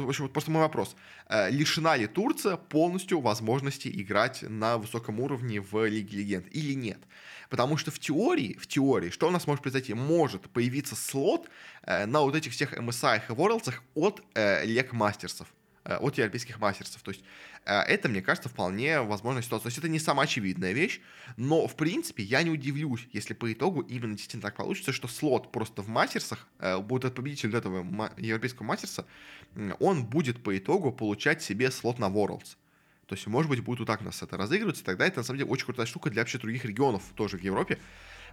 общем, вот просто мой вопрос. Э, лишена ли Турция полностью возможности играть на высоком уровне в Лиге Легенд или нет? Потому что в теории, в теории, что у нас может произойти? Может появиться слот э, на вот этих всех MSI и Worlds от э, Лег Мастерсов. Э, от европейских мастерств. То есть э, это, мне кажется, вполне возможная ситуация. То есть это не самая очевидная вещь, но, в принципе, я не удивлюсь, если по итогу именно действительно так получится, что слот просто в мастерсах, э, будет победитель этого европейского мастерса, он будет по итогу получать себе слот на Worlds. То есть, может быть, будет вот так у нас это разыгрываться, тогда это, на самом деле, очень крутая штука для вообще других регионов тоже в Европе,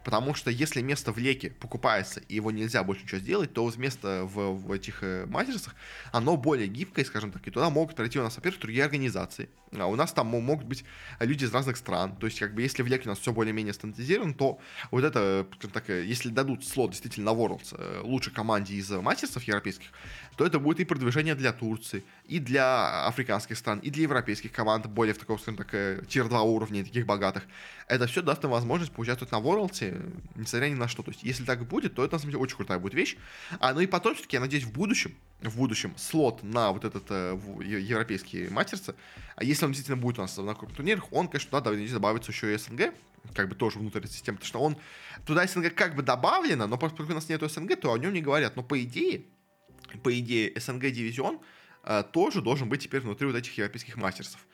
Потому что если место в леке покупается, и его нельзя больше ничего сделать, то место в, в этих э, мастерствах, оно более гибкое, скажем так, и туда могут пройти у нас, во-первых, другие организации. А у нас там могут быть люди из разных стран. То есть, как бы, если в леке у нас все более-менее стандартизировано, то вот это, так, э, если дадут слот действительно на Worlds э, лучшей команде из мастерств европейских, то это будет и продвижение для Турции, и для африканских стран, и для европейских команд, более в таком, скажем так, тир-2 уровня, таких богатых. Это все даст им возможность поучаствовать на Worlds, несмотря ни на что. То есть, если так будет, то это, на самом деле, очень крутая будет вещь. А, ну и потом, все-таки, я надеюсь, в будущем, в будущем слот на вот этот э, европейский мастерство, а если он действительно будет у нас на крупных турнирах, он, конечно, туда добавится еще и СНГ, как бы тоже внутрь системы, потому что он туда СНГ как бы добавлено, но поскольку у нас нет СНГ, то о нем не говорят. Но по идее, по идее, СНГ-дивизион э, тоже должен быть теперь внутри вот этих европейских мастерсов.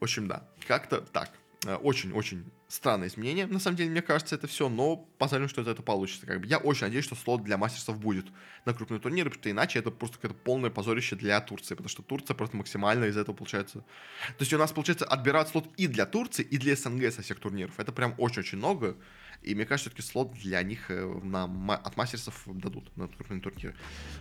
В общем, да, как-то так. Очень-очень э, странное изменение, на самом деле, мне кажется, это все, но посмотрим, что из этого получится. Как бы. Я очень надеюсь, что слот для мастерсов будет на крупные турниры, потому что иначе это просто какое-то полное позорище для Турции, потому что Турция просто максимально из этого получается... То есть у нас, получается, отбирают слот и для Турции, и для СНГ со всех турниров. Это прям очень-очень много, И мне кажется, все-таки слот для них э, на, от мастерсов дадут на крупные турниры.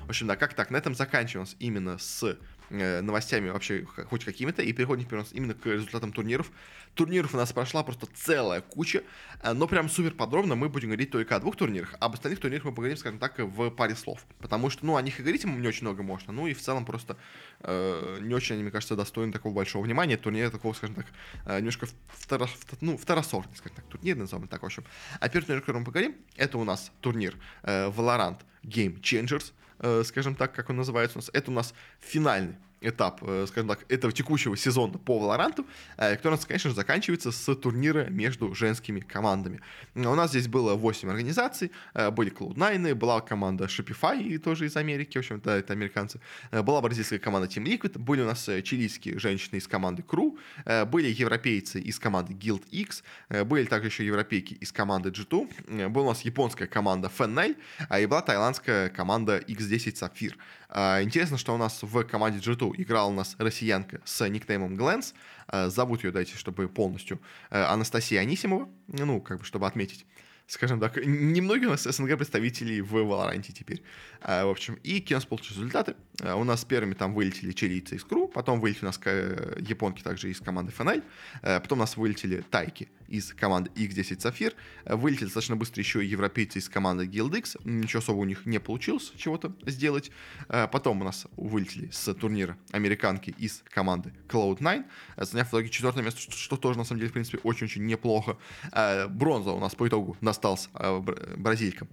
В общем, да, как так, на этом заканчиваем именно с Э, новостями вообще хоть какими-то, и переходим теперь у нас именно к результатам турниров. Турниров у нас прошла просто целая куча, э, но прям супер подробно мы будем говорить только о двух турнирах, об остальных турнирах мы поговорим, скажем так, в паре слов. Потому что, ну, о них и говорить не очень много можно, ну и в целом просто э, не очень они, мне кажется, достойны такого большого внимания. Турнир такого, скажем так, э, немножко второ, ну, второсортный, скажем так, турнир назовем так, в общем. А первый турнир, о котором мы поговорим, это у нас турнир э, Valorant Game Changers, Э, скажем так, как он называется у нас, это у нас финальный этап, э, скажем так, этого текущего сезона по Валоранту, э, который у нас, конечно же, заканчивается с турнира между женскими командами. У нас здесь было 8 организаций, были Cloud9, была команда Shopify, тоже из Америки, в общем-то, это американцы, была бразильская команда Team Liquid, были у нас чилийские женщины из команды Crew, были европейцы из команды Guild X, были также еще европейки из команды G2, была у нас японская команда Fennel, и была тайландская команда X X10 Sapphire. Интересно, что у нас в команде G2 играла у нас россиянка с никнеймом Глэнс. А, зовут ее, дайте, чтобы полностью. А, Анастасия Анисимова. Ну, как бы, чтобы отметить скажем так, немногие у нас СНГ представителей в Валоранте теперь. В общем, и Кинос получил результаты. У нас первыми там вылетели чилийцы из КРУ, потом вылетели у нас э, японки также из команды ФНЛ, потом у нас вылетели тайки из команды X10 Сафир. Вылетели достаточно быстро еще и европейцы из команды GuildX. Ничего особо у них не получилось чего-то сделать. Э, потом у нас вылетели с турнира американки из команды Cloud9, заняв в итоге четвертое место, что, тоже, на самом деле, в принципе, очень-очень неплохо. Э, бронза у нас по итогу досталась э, бразилькам.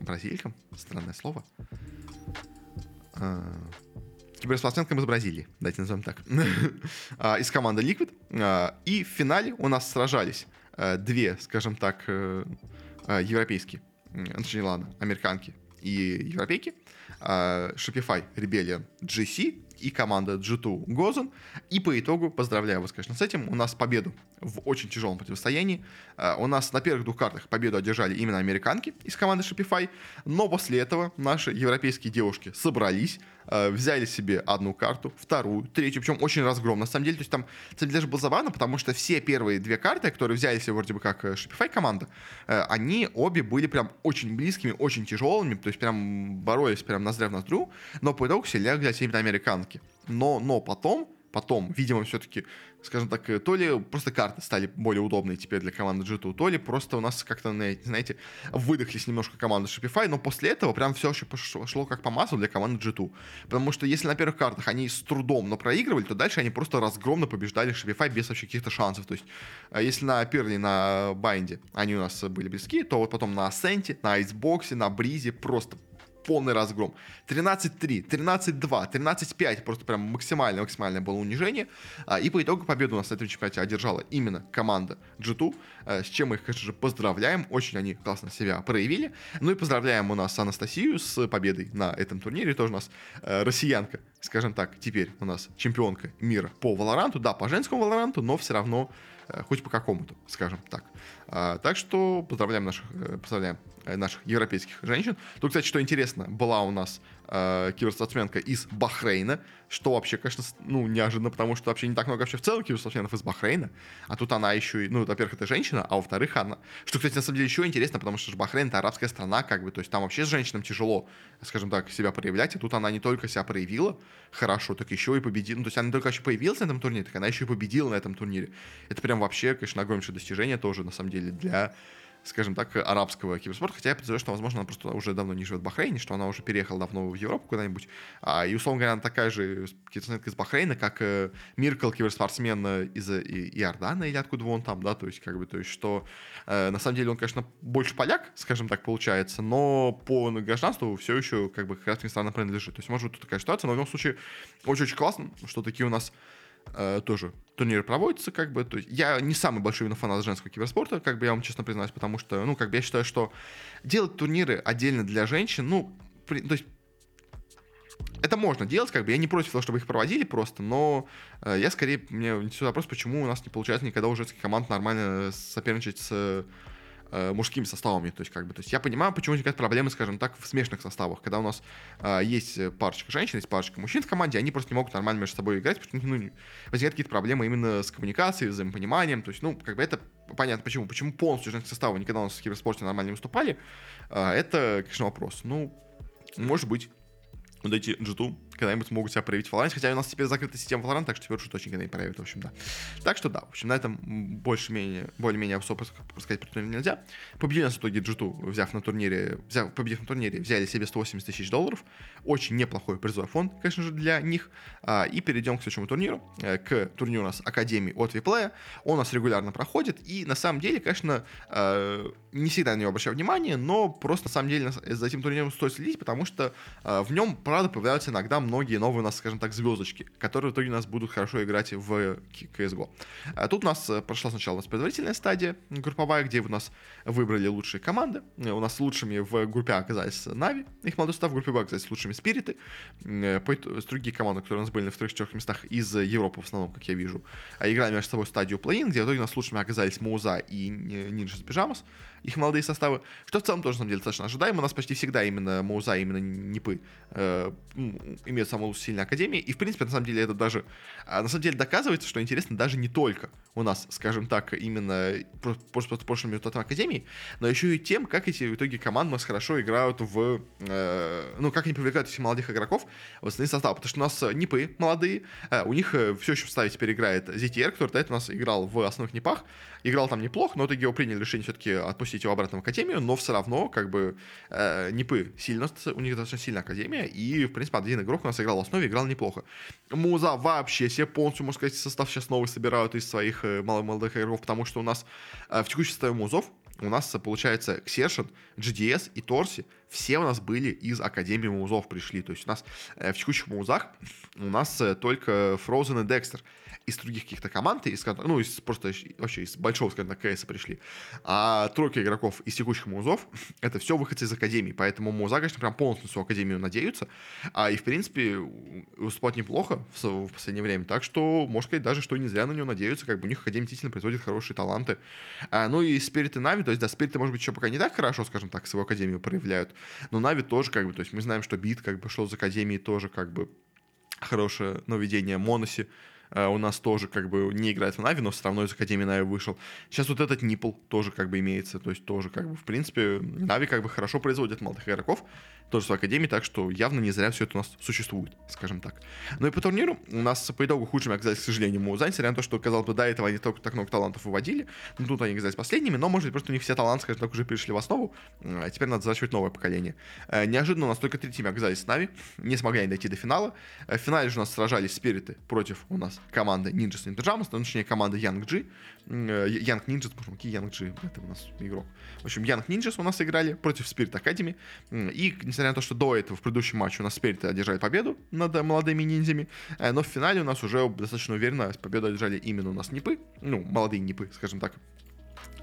Бразилькам? Странное слово киберспортсменкам из Бразилии, давайте назовем так, а, из команды Liquid. А, и в финале у нас сражались а, две, скажем так, э, европейские, точнее, ладно, американки и европейки. Shopify Rebellion GC и команда G2 Гозен. И по итогу, поздравляю вас, конечно, с этим, у нас победу в очень тяжелом противостоянии. У нас на первых двух картах победу одержали именно американки из команды Shopify, но после этого наши европейские девушки собрались, э, взяли себе одну карту, вторую, третью, причем очень разгром. На самом деле, то есть там, на самом деле, даже было забавно, потому что все первые две карты, которые взяли себе вроде бы как э, Shopify команда, э, они обе были прям очень близкими, очень тяжелыми, то есть прям боролись прям ноздря в ноздрю, но по итогу все легли именно американки. Но, но потом потом, видимо, все-таки, скажем так, то ли просто карты стали более удобные теперь для команды G2, то ли просто у нас как-то, знаете, выдохлись немножко команды Shopify, но после этого прям все еще пошло, шло как по маслу для команды G2. Потому что если на первых картах они с трудом, но проигрывали, то дальше они просто разгромно побеждали Shopify без вообще каких-то шансов. То есть, э, если на Пёрле, на Байнде они у нас были близки, то вот потом на Асценте, на Айсбоксе, на Бризе просто полный разгром. 13-3, 13-2, 13-5, просто прям максимальное, максимальное было унижение. А, и по итогу победу у нас на этом чемпионате одержала именно команда G2, а, с чем мы их, конечно же, поздравляем. Очень они классно себя проявили. Ну и поздравляем у нас Анастасию с победой на этом турнире. Тоже у нас э, россиянка, скажем так, теперь у нас чемпионка мира по Валоранту. Да, по женскому Валоранту, но все равно хоть по какому-то, скажем так. А, так что поздравляем наших, э, поздравляем наших европейских женщин. Тут, кстати, что интересно, была у нас э, киберспортсменка из Бахрейна, что вообще, конечно, ну, неожиданно, потому что вообще не так много вообще в целом киберспортсменов из Бахрейна, а тут она еще и, ну, во-первых, это женщина, а во-вторых, она... Что, кстати, на самом деле еще интересно, потому что Бахрейн — это арабская страна, как бы, то есть там вообще с женщинам тяжело, скажем так, себя проявлять, и тут она не только себя проявила хорошо, так еще и победила, ну, то есть она не только еще появилась на этом турнире, так она еще и победила на этом турнире. Это прям вообще, конечно, огромнейшее достижение тоже, на самом деле, для скажем так, арабского киберспорта, хотя я подозреваю, что, возможно, она просто уже давно не живет в Бахрейне, что она уже переехала давно в Европу куда-нибудь, а, и, условно говоря, она такая же киберспортсменка из Бахрейна, как э, Миркл, киберспортсмен из Иордана или откуда он там, да, то есть, как бы, то есть, что, э, на самом деле, он, конечно, больше поляк, скажем так, получается, но по гражданству все еще, как бы, как раз страна принадлежит, то есть, может, тут такая ситуация, но в любом случае, очень-очень классно, что такие у нас э, тоже турниры проводятся, как бы, то есть я не самый большой фанат женского киберспорта, как бы я вам честно признаюсь, потому что, ну, как бы я считаю, что делать турниры отдельно для женщин, ну, при, то есть это можно делать, как бы, я не против того, чтобы их проводили просто, но э, я скорее, мне интересует вопрос, почему у нас не получается никогда у женских команд нормально соперничать с э, мужскими составами. То есть, как бы, то есть я понимаю, почему возникают проблемы, скажем так, в смешанных составах. Когда у нас э, есть парочка женщин, есть парочка мужчин в команде, они просто не могут нормально между собой играть, потому что ну, возникают какие-то проблемы именно с коммуникацией, взаимопониманием. То есть, ну, как бы это понятно почему. Почему полностью женские составы никогда у нас в киберспорте нормально не выступали, э, это, конечно, вопрос. Ну, может быть, вот эти G2 когда-нибудь могут себя проявить в Valorant, хотя у нас теперь закрытая система Valorant, так что теперь уже точно не проявят, в общем, да. Так что да, в общем, на этом больше-менее, более-менее особо сказать про турнир нельзя. Победили нас в итоге G2, взяв на турнире, взяв, победив на турнире, взяли себе 180 тысяч долларов. Очень неплохой призовой фонд, конечно же, для них. А, и перейдем к следующему турниру, э, к турниру у нас Академии от Виплея. Он у нас регулярно проходит, и на самом деле, конечно, э, не всегда на него обращаю внимание, но просто на самом деле за этим турниром стоит следить, потому что э, в нем, правда, появляются иногда многие новые у нас, скажем так, звездочки, которые в итоге у нас будут хорошо играть в CSGO. А тут у нас э, прошла сначала у нас предварительная стадия групповая, где у нас выбрали лучшие команды. Э, у нас лучшими в группе А оказались Нави, их молодой состав, в группе Б оказались лучшими Спириты. Э, другие команды, которые у нас были на вторых-четырех местах из Европы в основном, как я вижу, а играли между собой стадию плей где в итоге у нас лучшими оказались Мауза и Ninjas Pyjamas их молодые составы, что в целом тоже, на самом деле, достаточно ожидаемо. У нас почти всегда именно Мауза, именно Нипы э, имеют самую сильную академию. И, в принципе, на самом деле, это даже, а, на самом деле, доказывается, что интересно даже не только у нас, скажем так, именно просто прошлыми результатами академии, но еще и тем, как эти в итоге команды у нас хорошо играют в, э, ну, как они привлекают этих молодых игроков в основные составы. Потому что у нас Нипы молодые, э, у них э, все еще в составе теперь играет ZTR, который до этого у нас играл в основных Нипах, играл там неплохо, но в итоге его приняли решение все-таки отпустить его обратно в Академию, но все равно, как бы, э, Нипы сильно, у них достаточно сильная Академия, и, в принципе, один игрок у нас играл в основе, играл неплохо. Муза вообще себе полностью, можно сказать, состав сейчас новый собирают из своих э, молодых игроков, потому что у нас э, в текущей составе Музов у нас, получается, Ксершин, GDS и Торси, все у нас были из Академии Музов пришли. То есть у нас э, в текущих Музах у нас э, только Frozen и Декстер из других каких-то команд, из, ну, из просто вообще из большого, скажем так, КС пришли. А тройка игроков из текущих музов — это все выходцы из Академии, поэтому муза, конечно, прям полностью на свою Академию надеются, а и, в принципе, выступать неплохо в, в последнее время, так что, можно сказать, даже, что не зря на него надеются, как бы у них Академия действительно производит хорошие таланты. А, ну и Спирит и Нави, то есть, да, Спириты, может быть, еще пока не так хорошо, скажем так, свою Академию проявляют, но Нави тоже, как бы, то есть мы знаем, что Бит, как бы, шел из Академии тоже, как бы, хорошее нововведение m0NESY, у нас тоже как бы не играет в Нави, но все равно из Академии Нави вышел. Сейчас вот этот npl тоже как бы имеется, то есть тоже как бы в принципе Нави как бы хорошо производит молодых игроков, тоже в Академии, так что явно не зря все это у нас существует, скажем так. Ну и по турниру у нас по итогу худшими оказались, к сожалению, MOUZ, несмотря на то, что, казалось бы, до этого они только так много талантов выводили, ну тут они оказались последними, но, может быть, просто у них все таланты, скажем так, уже перешли в основу, а теперь надо заращивать новое поколение. Э, неожиданно у нас только три тима оказались с Нави, не смогли они дойти до финала. Э, в финале же у нас сражались Спириты против у нас команды Ninjas and Pajamas, точнее команда Young G, Young Ninjas, боже мой, Young G, это у нас игрок. В общем, Young Ninjas у нас играли против Spirit Academy, и, несмотря на то, что до этого в предыдущем матче у нас Spirit одержали победу над молодыми ниндзями, э, но в финале у нас уже достаточно уверенно победу одержали именно у нас Нипы, ну, молодые Нипы, скажем так,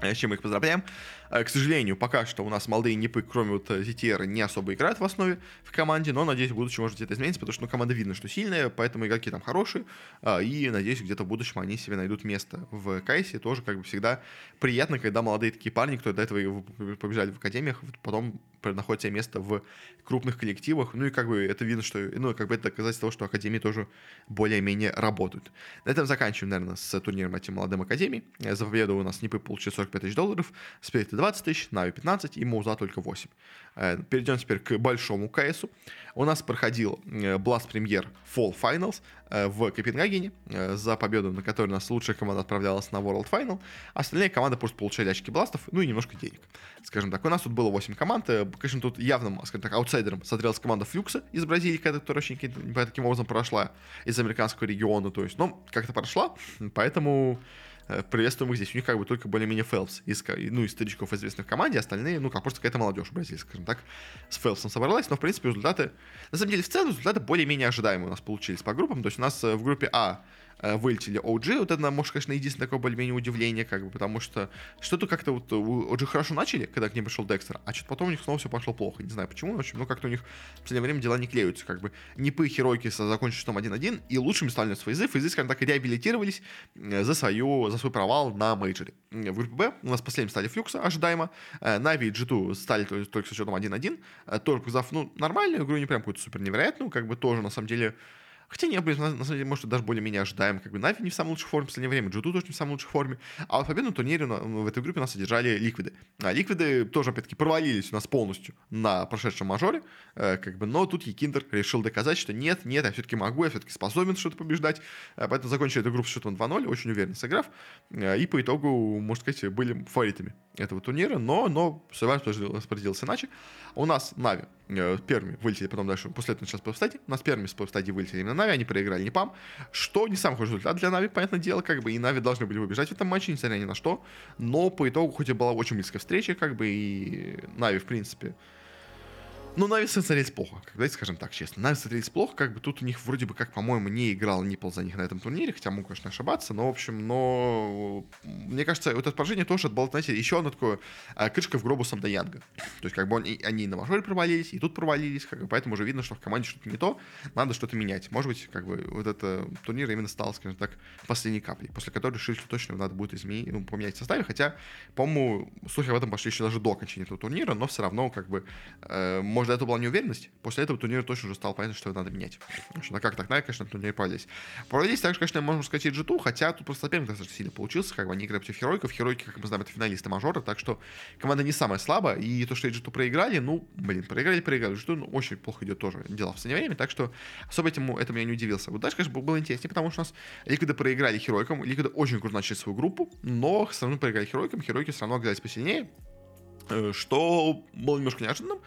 с чем мы их поздравляем. Э, к сожалению, пока что у нас молодые НИПы, кроме вот ZTR, э, не особо играют в основе в команде, но, надеюсь, в будущем, может, это изменится, потому что ну, команда видно, что сильная, поэтому игроки там хорошие, а, и, надеюсь, где-то в будущем они себе найдут место в Кайсе. Тоже, как бы, всегда приятно, когда молодые такие парни, кто до этого побежали в академиях, потом находят себе место в крупных коллективах. Ну и как бы это видно, что ну, как бы это доказательство того, что академии тоже более-менее работают. На этом заканчиваем, наверное, с турниром этим молодым академий. За победу у нас НИПы получили 45 тысяч долларов, Спирит 20 тысяч, Нави 15 и Мауза только 8. Э, перейдем теперь к большому КСу. У нас проходил э, Blast Premier Fall Finals э, в Копенгагене, за победу, на которой нас лучшая команда отправлялась на World Final. Остальные команды просто получали очки бластов, ну и немножко денег. Скажем так, у нас тут было 8 команд. Конечно, тут явным, скажем так, аутсайдером смотрелась команда Флюкса из Бразилии, которая очень таким образом прошла из американского региона. То есть, ну, как-то прошла, поэтому приветствуем их здесь. У них как бы только более-менее Фелпс из, ну, из старичков известных в команде, остальные, ну, как просто какая-то молодежь бразильская, скажем так, с Фелпсом собралась, но, в принципе, результаты, на самом деле, в целом результаты более-менее ожидаемые у нас получились по группам, то есть у нас э, в группе А э, вылетели OG. Вот это, может, конечно, единственное такое более-менее удивление, как бы, потому что что-то как-то вот OG хорошо начали, когда к ним пришел Декстер, а что-то потом у них снова все пошло плохо. Не знаю почему, в общем, ну как-то у них в последнее время дела не клеются, как бы. Нипы Херойки закончили счетом 1-1, и лучшими стали фейзы. Фейзы, скажем так, реабилитировались э, за, свою, за свой провал на мейджоре. В группе Б у нас последним стали Fluxo, ожидаемо. Э, Нави и G2 стали только со счетом 1-1. Тоже показав, ну, нормальную игру, не прям какую-то супер невероятную, как бы тоже, на самом деле, Хотя не, блин, на, на самом деле, может, даже более-менее ожидаем. Как бы Нави не в самой лучшей форме в последнее время, G2 тоже не в самой лучшей форме. А вот победу на турнире в этой группе нас одержали Ликвиды. А Ликвиды тоже, опять-таки, провалились у нас полностью на прошедшем мажоре. Э, как бы, но тут YEKINDAR решил доказать, что нет, нет, я все-таки могу, я все-таки способен что-то побеждать. Э, поэтому закончили эту группу с счетом 2-0, очень уверенно сыграв. Э, и по итогу, можно сказать, были фаворитами этого турнира, но, но Survivor распорядился иначе. У нас Нави э, первыми вылетели, потом дальше, после этого сейчас по стадии. У нас первыми с стадии вылетели именно Нави, они проиграли НиПам, что не самый хороший результат для Нави, понятное дело, как бы, и Нави должны были выбежать в этом матче, несмотря ни на что, но по итогу, хоть и была очень близкая встреча, как бы, и Нави, в принципе, ну, Нави смотрелись плохо, давайте скажем так честно. Нави смотрелись плохо, как бы тут у них вроде бы как, по-моему, не играл Ниппл за них на этом турнире, хотя могу, конечно, ошибаться, но, в общем, но мне кажется, вот это поражение тоже отбало, знаете, еще одно такое а, крышка в гробу Самда Янга. То есть, как бы они, они на мажоре провалились, и тут провалились, как бы, поэтому уже видно, что в команде что-то не то, надо что-то менять. Может быть, как бы, вот это турнир именно стал, скажем так, последней каплей, после которой решили, что точно надо будет изменить, ну, поменять составе, хотя, по-моему, слухи об этом пошли еще даже до окончания этого турнира, но все равно, как бы, э, может, это была неуверенность, после этого турнира точно уже стало понятно, что надо менять. Что, как так, надо, конечно, на турнире провалились. Также, конечно, можно сказать, и G2, хотя тут просто соперник достаточно сильно получился, как бы они играли против Херойков. Херойки, как мы знаем, это финалисты мажора, так что команда не самая слабая, и то, что G2 проиграли, ну, блин, проиграли, проиграли. G2 ну, очень плохо идет тоже дела в последнее время, так что особо этому, этому я не удивился. Вот дальше, конечно, было интереснее, потому что у нас Ликвиды проиграли Херойкам, Ликвиды очень круто начали свою группу, но все равно проиграли Херойкам, Херойки все равно оказались посильнее, э, что было немножко неожиданным.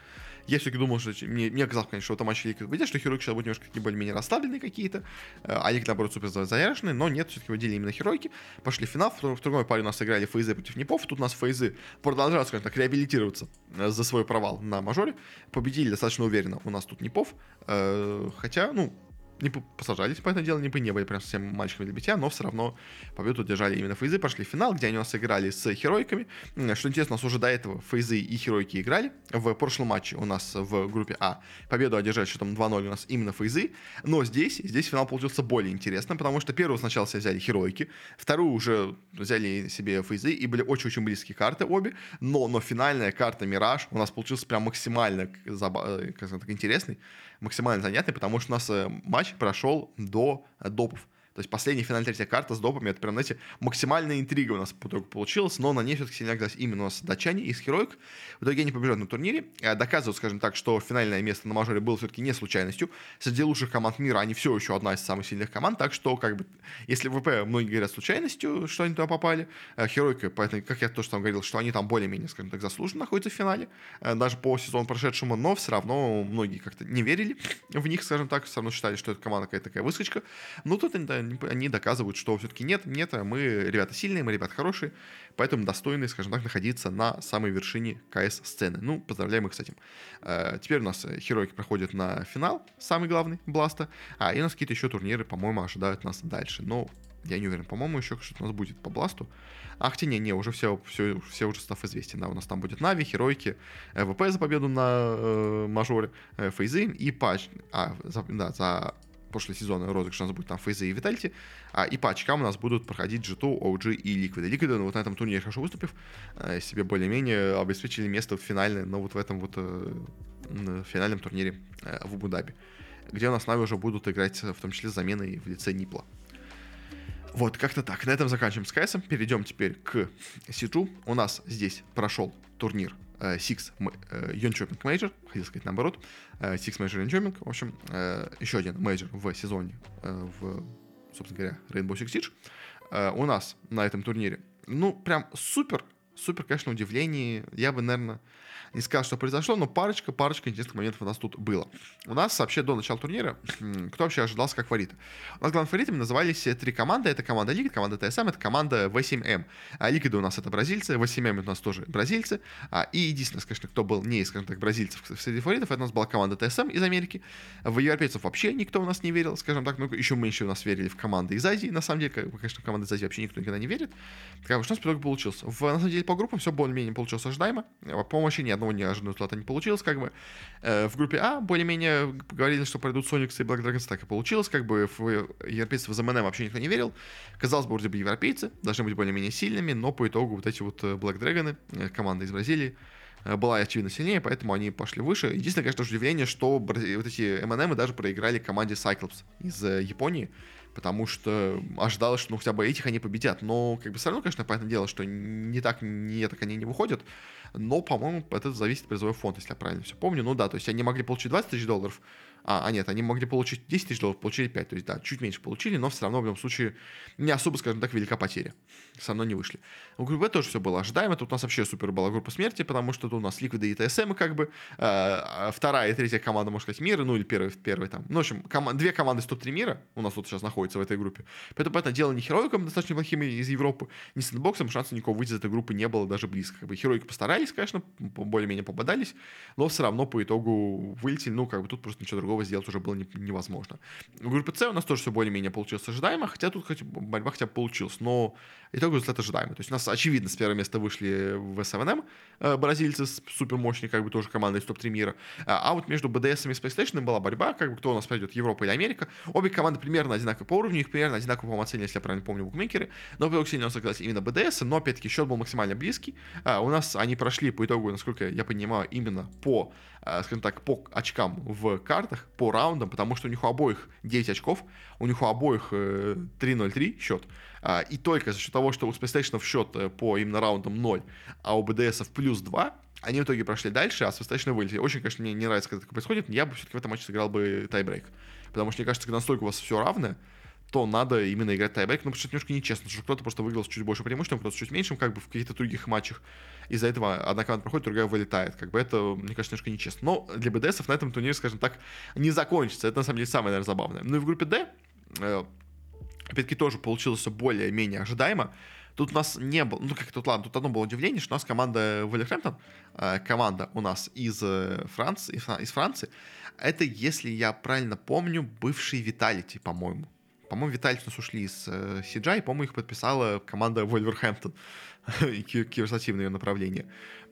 Я все-таки думал, что мне, мне казалось, конечно, что в этом матче Лик выйдет, что Херойки сейчас будут немножко такие более-менее расслабленные какие-то, э, а Лик, наоборот, супер заряженные, но нет, все-таки выделили именно Херойки. Пошли в финал, в, в другой паре у нас играли Фейзы против Непов, тут у нас Фейзы продолжают, скажем так, реабилитироваться э, за свой провал на мажоре, победили достаточно уверенно у нас тут Непов, э, хотя, ну, не посажались, понятное дело, не, не были прям совсем мальчиками для битья, но все равно победу держали именно фейзы, пошли в финал, где они у нас играли с херойками. Что интересно, у нас уже до этого фейзы и херойки играли. В прошлом матче у нас в группе А победу одержали счетом 2-0 у нас именно фейзы, но здесь, здесь финал получился более интересным, потому что первую сначала себе взяли херойки, вторую уже взяли себе фейзы, и были очень-очень близкие карты обе, но, но финальная карта Мираж у нас получился прям максимально э, как сказать, интересный, максимально занятный, потому что у нас э, матч прошел до допов. То есть последняя финальная третья карта с допами, это прям, знаете, максимальная интрига у нас по итогу получилась, но на ней все-таки сильно оказались именно у нас датчане из Heroic. В итоге они побеждают на турнире, э, доказывают, скажем так, что финальное место на мажоре было все-таки не случайностью. Среди лучших команд мира они все еще одна из самых сильных команд, так что, как бы, если ВП многие говорят случайностью, что они туда попали, Heroic, э, поэтому, как я тоже там говорил, что они там более-менее, скажем так, заслуженно находятся в финале, э, даже по сезону прошедшему, но все равно многие как-то не верили в них, скажем так, все равно считали, что это команда какая-то такая выскочка. Но тут они доказывают доказывают, что все-таки нет, нет, мы ребята сильные, мы ребята хорошие, поэтому достойны, скажем так, находиться на самой вершине КС-сцены. Ну, поздравляем их с этим. Э, теперь у нас Херойки проходят на финал, самый главный, Бласта, а и у нас какие-то еще турниры, по-моему, ожидают нас дальше. Но я не уверен, по-моему, еще что-то у нас будет по Бласту. Ах, не, не, уже все, все, все уже став известен. Да, у нас там будет Нави, Херойки, ВП за победу на э, мажоре, э, Фейзы и Патч. А, за, да, за прошлый сезон розыгрыш у нас будет там Фейзы и Витальти, а, и по очкам у нас будут проходить G2, OG и Liquid. Liquid, ну, вот на этом турнире хорошо выступив, э, себе более-менее обеспечили место в финальное, но вот в этом вот э, финальном турнире э, в Абу-Даби, где у нас Нави уже будут играть в том числе с заменой в лице Нипла. Вот, как-то так. На этом заканчиваем с КСом. Перейдем теперь к Сиджу. У нас здесь прошел турнир Э, Six Йончопинг Мейджор, хотел сказать наоборот, э, Six Major Йончопинг, в общем, э, еще один мейджор в сезоне в, собственно говоря, Rainbow Six Siege. У нас на этом турнире, ну, прям супер супер, конечно, удивлений я бы, наверное, не сказал, что произошло, но парочка, парочка интересных моментов у нас тут было. У нас вообще до начала турнира, кто вообще ожидался как фавориты? У нас главными фаворитами назывались три команды. Это команда Ликвид, команда ТСМ, это команда V7M. А Ликвиды у нас это бразильцы, V7M у нас тоже бразильцы. А, и единственное, конечно, кто был не, скажем так, бразильцев среди фаворитов, это у нас была команда ТСМ из Америки. В европейцев вообще никто у нас не верил, скажем так, ну еще меньше у нас верили в команды из Азии, на самом деле, конечно, команды из Азии вообще никто никогда не верит. Бы, что у нас в итоге получился? В, на самом деле, по группам все более-менее получилось ожидаемо. По вообще ни одного неожиданного результата не получилось, как бы. Э, в группе А более-менее говорили, что пройдут Соникс и Black Dragons, так и получилось, как бы в европейцев в МНМ вообще никто не верил. Казалось бы, вроде бы европейцы должны быть более-менее сильными, но по итогу вот эти вот э, Black Dragon, э, команда из Бразилии, была очевидно сильнее, поэтому они пошли выше. Единственное, конечно, удивление, что вот эти МНМ даже проиграли команде Cyclops из Японии, потому что ожидалось, что ну, хотя бы этих они победят. Но, как бы, все равно, конечно, понятное дело, что не так, не так они не выходят. Но, по-моему, это зависит от призовой фонд, если я правильно все помню. Ну да, то есть они могли получить 20 тысяч долларов, а, а нет, они могли получить 10 тысяч долларов, получили 5. То есть, да, чуть меньше получили, но все равно в любом случае не особо, скажем так, велика потеря. Все равно не вышли. У группы тоже все было ожидаемо. Тут у нас вообще супер была группа смерти, потому что тут у нас Ликвиды и ТСМ, как бы э, вторая и третья команда, можно сказать, мира, ну или первый, первый там. Ну, в общем, ком- две команды из топ-3 мира у нас тут сейчас находятся в этой группе. Поэтому, поэтому дело не Хероиком достаточно плохими из Европы, не сэндбоксом, шанса никого выйти из этой группы не было даже близко. Как бы Хероики постарались, конечно, более-менее попадались, но все равно по итогу вылетели. Ну, как бы тут просто ничего другого сделать уже было не, невозможно. В группе С у нас тоже все более-менее получилось ожидаемо, хотя тут хоть, борьба хотя бы получилась, но итог результат ожидаемый. То есть у нас, очевидно, с первого места вышли в СМНМ, э, бразильцы с супер мощной, как бы тоже командой из топ-3 мира. А, а вот между БДС и PlayStation была борьба, как бы кто у нас пойдет, Европа или Америка. Обе команды примерно одинаковые по уровню, их примерно одинаково по оценивали, если я правильно помню, букмекеры. Но в сильно согласен именно БДС, но опять-таки счет был максимально близкий. А, у нас они прошли по итогу, насколько я понимаю, именно по скажем так, по очкам в картах, по раундам, потому что у них у обоих 9 очков, у них у обоих 3-0-3 э, счет, а, и только за счет того, что у PlayStation счет э, по именно раундам 0, а у BDS плюс 2, они в итоге прошли дальше, а с PlayStation вылетели. Очень, конечно, мне не нравится, когда это происходит, но я бы все-таки в этом матче сыграл бы тайбрейк. Потому что, мне кажется, когда настолько у вас все равное, то надо именно играть тайбрейк, ну, потому что немножко нечестно, что кто-то просто выиграл с чуть больше преимуществом, кто-то с чуть меньшим, как бы в каких-то других матчах. Из-за этого одна команда проходит, другая вылетает. Как бы это, мне кажется, немножко нечестно. Но для БДСов на этом турнире, скажем так, не закончится. Это, на самом деле, самое, наверное, забавное. Ну и в группе D, э, опять-таки, тоже получилось все более-менее ожидаемо. Тут у нас не было, ну как тут, ладно, тут одно было удивление, что у нас команда Вольверхэмптон, э, команда у нас из э, Франции, из Франции, это, если я правильно помню, бывший Виталити, по-моему. По-моему, Виталий нас ушли из э, CGI, по-моему, их подписала команда Вольверхэмптон, киберспортивное направление.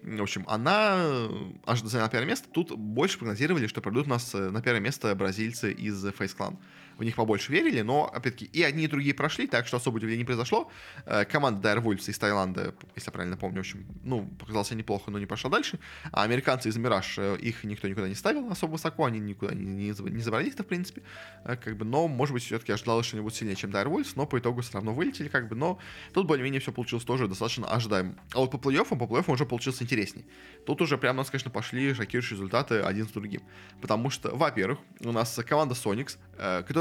В общем, она аж заняла первое место. Тут больше прогнозировали, что пройдут у нас э, на первое место бразильцы из Face Clan в них побольше верили, но, опять-таки, и одни, и другие прошли, так что особо удивления не произошло. Э, команда Dire Wolves из Таиланда, если я правильно помню, в общем, ну, показался неплохо, но не пошла дальше. А американцы из Мираж, э, их никто никуда не ставил особо высоко, они никуда не, не, не забрали их в принципе, э, как бы, но, может быть, все-таки ожидалось, что они будут сильнее, чем Dire Wolves, но по итогу все равно вылетели, как бы, но тут более-менее все получилось тоже достаточно ожидаемо. А вот по плей-оффам, по плей-оффам уже получился интересней. Тут уже прямо у нас, конечно, пошли шокирующие результаты один с другим. Потому что, во-первых, у нас команда Sonics,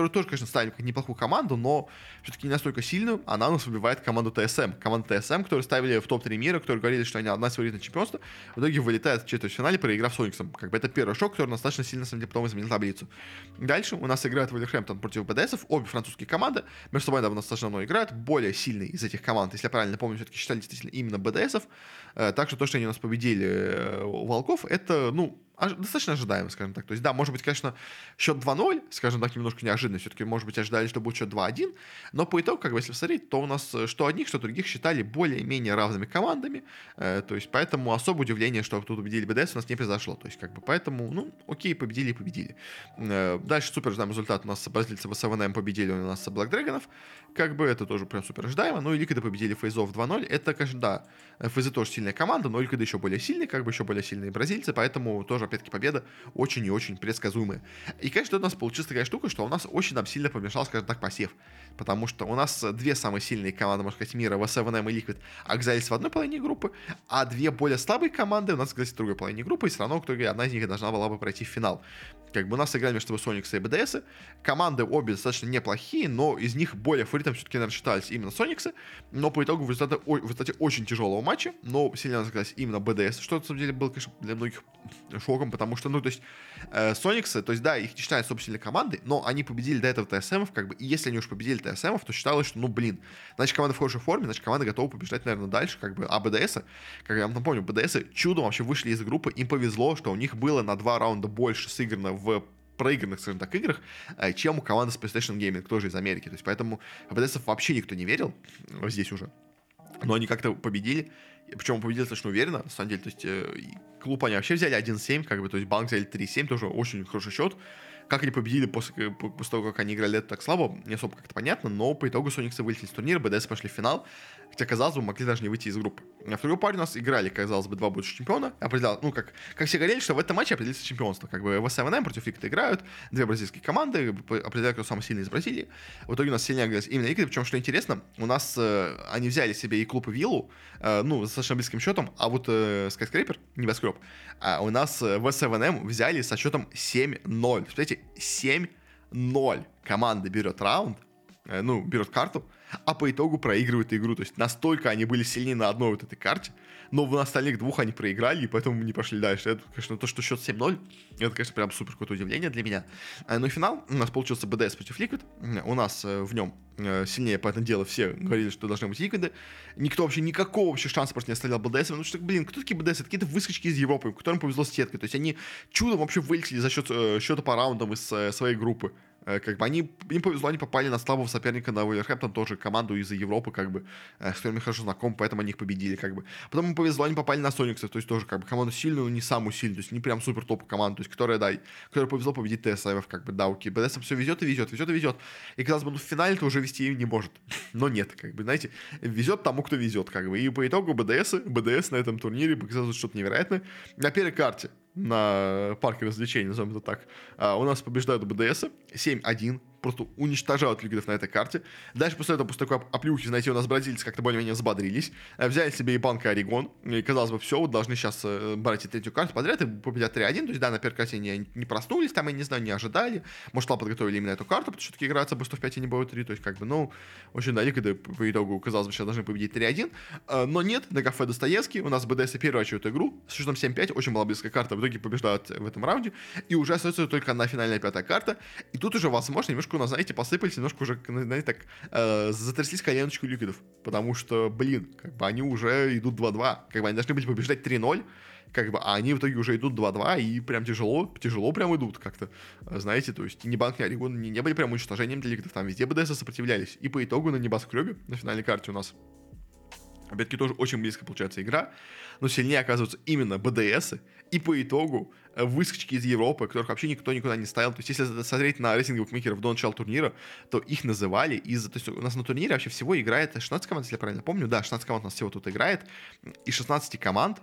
которую тоже, конечно, ставили как неплохую команду, но все-таки не настолько сильную, она у нас выбивает команду ТСМ. Команда ТСМ, которую ставили в топ-3 мира, которые говорили, что они одна из фаворитов чемпионства, в итоге вылетает в четвертьфинале, проиграв Сониксом. Как бы это первый шок, который достаточно сильно, на самом деле, потом изменил таблицу. Дальше у нас играет Вольверхэмптон против БДСов, обе французские команды, между собой довольно достаточно давно играют, более сильный из этих команд, если я правильно помню, все-таки считали действительно именно БДСов, э, так что то, что они у нас победили э, Волков, это, ну, достаточно ожидаемо, скажем так. То есть, да, может быть, конечно, счет 2-0, скажем так, немножко неожиданно. Все-таки, может быть, ожидали, что будет счет 2-1. Но по итогу, как бы, если посмотреть, то у нас э, что одних, что других считали более-менее равными командами. Э, то есть, поэтому особо удивление, что тут победили БДС, у нас не произошло. То есть, как бы, поэтому, ну, окей, победили и победили. Э, дальше супер ожидаемый результат. У нас бразильцы в СВНМ победили у нас Black Dragonов. Как бы, это тоже прям супер ожидаемо. Ну, и Ликвиды победили Фейзов 2-0. Это, конечно, да, Фейзы тоже сильная команда, но Ликвиды еще более сильные, как бы, еще более сильные бразильцы, поэтому тоже опять-таки, победа очень и очень предсказуемая. И, конечно, у нас получилась такая штука, что у нас очень там сильно помешал, скажем так, посев. Потому что у нас две самые сильные команды, можно сказать, мира, V7M и Liquid, оказались в одной половине группы, а две более слабые команды у нас оказались в другой половине группы, и все равно, кто одна из них должна была бы пройти в финал. Как бы у нас играли между собой Соникс и БДС. Команды обе достаточно неплохие, но из них более фаворитом все-таки, наверное, считались именно Сониксы. Но по итогу в результате, в результате очень тяжелого матча, но сильно оказались именно БДС, что на самом деле было, конечно, для многих шоком, потому что, ну, то есть, э, Сониксы, то есть, да, их не считают собственной командой, но они победили до этого ТСМов, как бы, и если они уж победили ТСМов, то считалось, что, ну, блин, значит, команда в хорошей форме, значит, команда готова побеждать, наверное, дальше, как бы, а БДС, как я вам напомню, БДС чудом вообще вышли из группы, им повезло, что у них было на два раунда больше сыграно в проигранных, скажем так, играх, э, чем у команды с PlayStation Gaming, тоже из Америки. То есть поэтому БДС вообще никто не верил здесь уже. Но они как-то победили. Причем победили достаточно уверенно, на самом деле. То есть э, клуб они вообще взяли 1-7, как бы, то есть банк взяли 3-7, тоже очень хороший счет. Как они победили после, после того, как они играли это так слабо, не особо как-то понятно, но по итогу Сониксы вылетели из турнира, БДС пошли в финал, хотя, казалось бы, могли даже не выйти из группы. А в другой паре у нас играли, казалось бы, два будущих чемпиона, определял, ну, как, как все говорили, что в этом матче определится чемпионство, как бы в СМН против Ликта играют, две бразильские команды, определяют, кто самый сильный из Бразилии. В итоге у нас сильнее оказались именно Ликты, причем, что интересно, у нас э, они взяли себе и клуб, и виллу, э, ну, достаточно близким счетом, а вот э, Skyscraper, небоскреб, а у нас э, в 7 взяли со счетом 7-0. Представляете, 7 0 команда берет раунд, э, ну, берет карту, а по итогу проигрывает игру. То есть настолько они были сильнее на одной вот этой карте, но в остальных двух они проиграли, и поэтому не пошли дальше. Это, конечно, то, что счет 7-0, это, конечно, прям супер какое-то удивление для меня. Э, ну и финал у нас получился BDS против Liquid. У нас э, в нем сильнее по этому делу все говорили, что должны быть Liquid. Никто вообще никакого вообще шанса просто не оставлял BDS. Ну что, блин, кто такие BDS? Это какие-то выскочки из Европы, которым повезло с сеткой. То есть они чудом вообще вылетели за счет счета по раундам из своей группы. Э, как бы они, им повезло, они попали на слабого соперника на Вулверхэмптон, тоже команду из Европы, как бы, э, с которыми хорошо знаком, поэтому они их победили, как бы. Потом им повезло, они попали на Сониксов, то есть тоже, как бы, команду сильную, не самую сильную, то есть не прям супер топ команду, то есть, которая, да, которая повезло победить ТСФ, как бы, да, окей, БДС все везет и везет, везет и везет. И, казалось бы, ну, в финале то уже вести не может. Но нет, как бы, знаете, везет тому, кто везет, как бы. И по итогу БДС, БДС на этом турнире показалось что-то невероятное. На первой карте на парке развлечений, назовем это так, а, у нас побеждают БДС 7-1, просто уничтожают ликвидов на этой карте. Дальше после этого, после такой оплюхи, знаете, у нас бразильцы как-то более-менее взбодрились, э, взяли себе и банк и Орегон, и казалось бы, все, вот должны сейчас э, брать и третью карту подряд и победят 3-1, то есть, да, на первой карте не, не проснулись, там, я не знаю, не ожидали, может, там подготовили именно эту карту, потому что все-таки играться быстро в 5 и не будет 3, то есть, как бы, ну, очень, да, ликвиды по итогу, казалось бы, сейчас должны победить 3-1, э, но нет, на кафе Достоевский, у нас БДС первую эту игру, с счетом 7-5, очень была близкая карта, в итоге побеждают в этом раунде, и уже остается только одна финальная пятая карта, и тут уже, возможно, немножко у нас, знаете, посыпались немножко уже, знаете, так, э, затряслись коленочку ликвидов. Потому что, блин, как бы они уже идут 2-2. Как бы они должны были побеждать 3-0 как бы, а они в итоге уже идут 2-2, и прям тяжело, тяжело прям идут как-то, знаете, то есть ни Банк, ни Орегон не, не были прям уничтожением для ликвидов, там везде БДС сопротивлялись, и по итогу на Небоскребе, на финальной карте у нас Опять-таки тоже очень близко получается игра, но сильнее оказываются именно БДС, и по итогу э, выскочки из Европы, которых вообще никто никуда не ставил. То есть, если смотреть на рейтинговых букмекеров до начала турнира, то их называли из... То есть, у нас на турнире вообще всего играет 16 команд, если я правильно помню. Да, 16 команд у нас всего тут играет. И 16 команд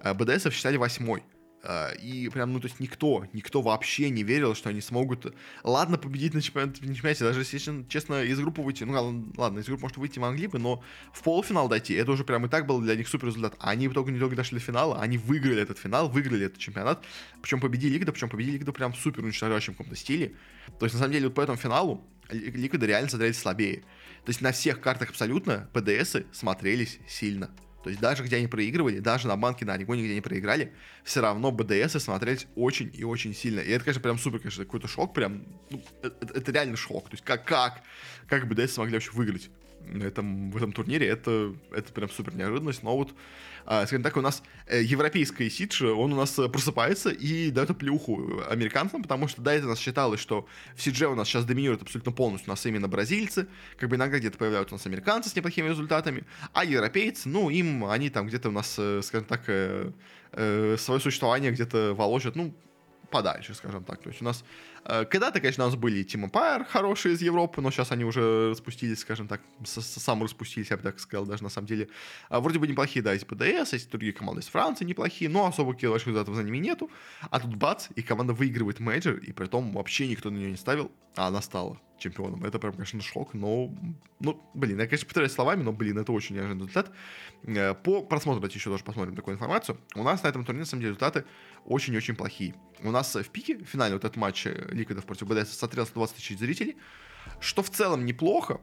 э, БДС считали восьмой. А, и прям, ну, то есть никто, никто вообще не верил, что они смогут, ладно, победить на чемпионате, на чемпионате даже если, честно, из группы выйти, ну, ладно, из группы, может, выйти могли бы, но в полуфинал дойти, это уже прям и так был для них супер результат. Они в итоге не только дошли до финала, они выиграли этот финал, выиграли этот чемпионат, причем победили Ликвида, причем победили Ликвида прям супер уничтожающим каком-то стиле. То есть, на самом деле, вот по этому финалу Ликвида реально смотрелись слабее. То есть на всех картах абсолютно ПДСы смотрелись сильно. То есть даже где они проигрывали, даже на банке на Орегоне, где они проиграли, все равно БДС смотрелись очень и очень сильно. И это, конечно, прям супер, конечно, какой-то шок, прям, ну, это, это реально шок. То есть как, как, как БДС смогли вообще выиграть этом, в этом турнире, это, это прям супер неожиданность, но вот а, скажем так, у нас э, европейский сидж, он у нас э, просыпается и дает оплеуху американцам, потому что до этого нас считалось, что в сидже у нас сейчас доминирует абсолютно полностью у нас именно бразильцы, как бы иногда где-то появляются у нас американцы с неплохими результатами, а европейцы, ну, им, они там где-то у нас, э, скажем так, свое существование где-то волочат, ну, подальше, скажем так. То есть у нас э, когда-то, конечно, у нас были Team Empire хорошие из Европы, но сейчас они уже распустились, скажем так, сам распустились, я бы так сказал, даже на самом деле. А вроде бы неплохие, да, есть БДС, есть другие команды из Франции неплохие, но особо каких больших результатов за ними нету. А тут бац, и команда выигрывает мейджор, и при том вообще никто на нее не ставил, а она стала чемпионом. Это прям, конечно, шок, но, ну, блин, я, конечно, повторяюсь словами, но, блин, это очень неожиданный результат. Э, по просмотру, давайте еще тоже посмотрим такую информацию. У нас на этом турнире, на самом деле, результаты очень-очень плохие. У нас в пике, в финале вот этот матч э, Ликвидов против БДС смотрел 120 тысяч зрителей, что в целом неплохо,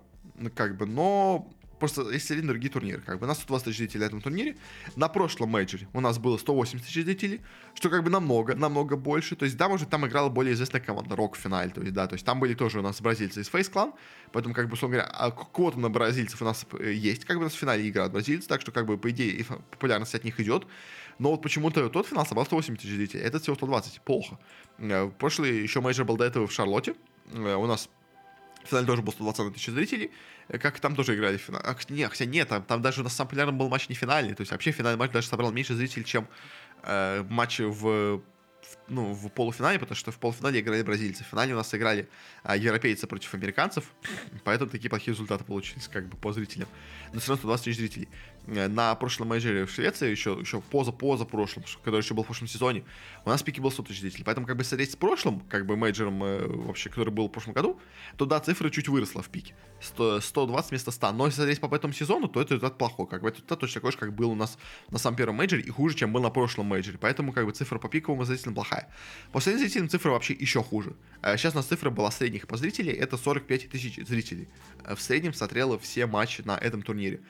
как бы, но просто есть один другие турниры. Как бы у нас 120 тысяч зрителей на этом турнире. На прошлом мейджоре у нас было 180 тысяч зрителей, что как бы намного, намного больше. То есть, да, может, там играла более известная команда Рок в финале. То есть, да, то есть там были тоже у нас бразильцы из Face Clan. Поэтому, как бы, условно говоря, а квота на бразильцев у нас э, есть. Как бы у нас в финале играют бразильцы, так что, как бы, по идее, популярность от них идет. Но вот почему-то тот финал собрал 180 тысяч зрителей, этот всего 120. Плохо. Э, прошлый еще мейджор был до этого в Шарлотте. Э, у нас в финале тоже был 120 тысяч зрителей. Э, как там тоже играли в финале. Не, хотя нет, там, там даже у нас самый популярный был матч не финальный. То есть вообще финальный матч даже собрал меньше зрителей, чем э, матч в ну, в полуфинале, потому что в полуфинале играли бразильцы. В финале у нас играли а, европейцы против американцев, поэтому такие плохие результаты получились как бы по зрителям. Но все равно 120 тысяч зрителей. Э, на прошлом мейджоре в Швеции, еще, еще поза-поза прошлом, который еще был в прошлом сезоне, у нас пики был 100 тысяч зрителей. Поэтому, как бы, смотреть с прошлым, как бы, мейджором э, вообще, который был в прошлом году, то, да, цифра чуть выросла в пике. 100, 120 вместо 100. Но если смотреть по этому сезону, то это результат плохой. Как бы, это результат точно такой же, как был у нас на самом первом мейджоре, и хуже, чем был на прошлом мейджоре. Поэтому, как бы, цифра по пиковому зрителям плохая. По средним зрителям цифра вообще еще хуже. Сейчас у нас цифра была средних по зрителей, это 45 тысяч зрителей. Э, в среднем смотрело все матчи на этом турнире.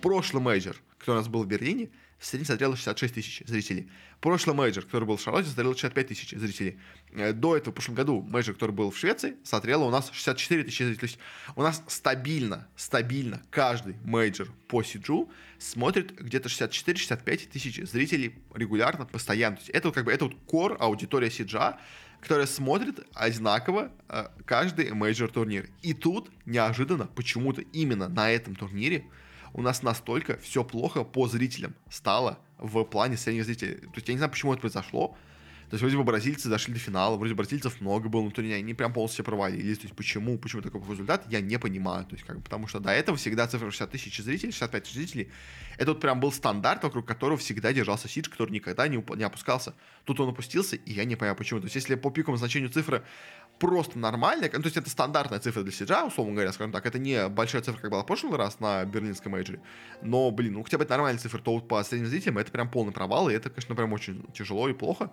Прошлый мейджор, который у нас был в Берлине, в среднем смотрело 66 тысяч зрителей. Прошлый мейджор, который был в Шарлотте, смотрел 65 тысяч зрителей. Э, до этого, в прошлом году, мейджор, который был в Швеции, смотрело у нас 64 тысячи зрителей. То есть у нас стабильно, стабильно каждый мейджор по Сиджу смотрит где-то 64-65 тысяч зрителей регулярно, постоянно. То есть это как бы это вот core аудитория Сиджа, которая смотрит одинаково э, каждый мейджор турнир. И тут неожиданно почему-то именно на этом турнире у нас настолько все плохо по зрителям стало в плане средних зрителей. То есть я не знаю, почему это произошло. То есть вроде бы бразильцы дошли до финала, вроде бразильцев много было на турнире, они прям полностью провалились. То есть почему, почему такой результат, я не понимаю. То есть как бы, потому что до этого всегда цифра 60 тысяч зрителей, 65 тысяч зрителей. Это вот прям был стандарт, вокруг которого всегда держался Сидж, который никогда не, не опускался. Тут он опустился, и я не понимаю почему. То есть если по пиковому значению цифры просто нормальная, ну, то есть это стандартная цифра для Сиджа, условно говоря, скажем так, это не большая цифра, как была в прошлый раз на берлинском мейджоре, но, блин, ну хотя бы это нормальная цифра, то вот по средним зрителям это прям полный провал, и это, конечно, прям очень тяжело и плохо.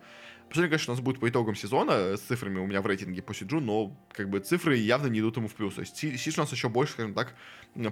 Посмотрим, конечно, у нас будет по итогам сезона с цифрами у меня в рейтинге по Сиджу, но как бы цифры явно не идут ему в плюс. То есть Сидж у нас еще больше, скажем так,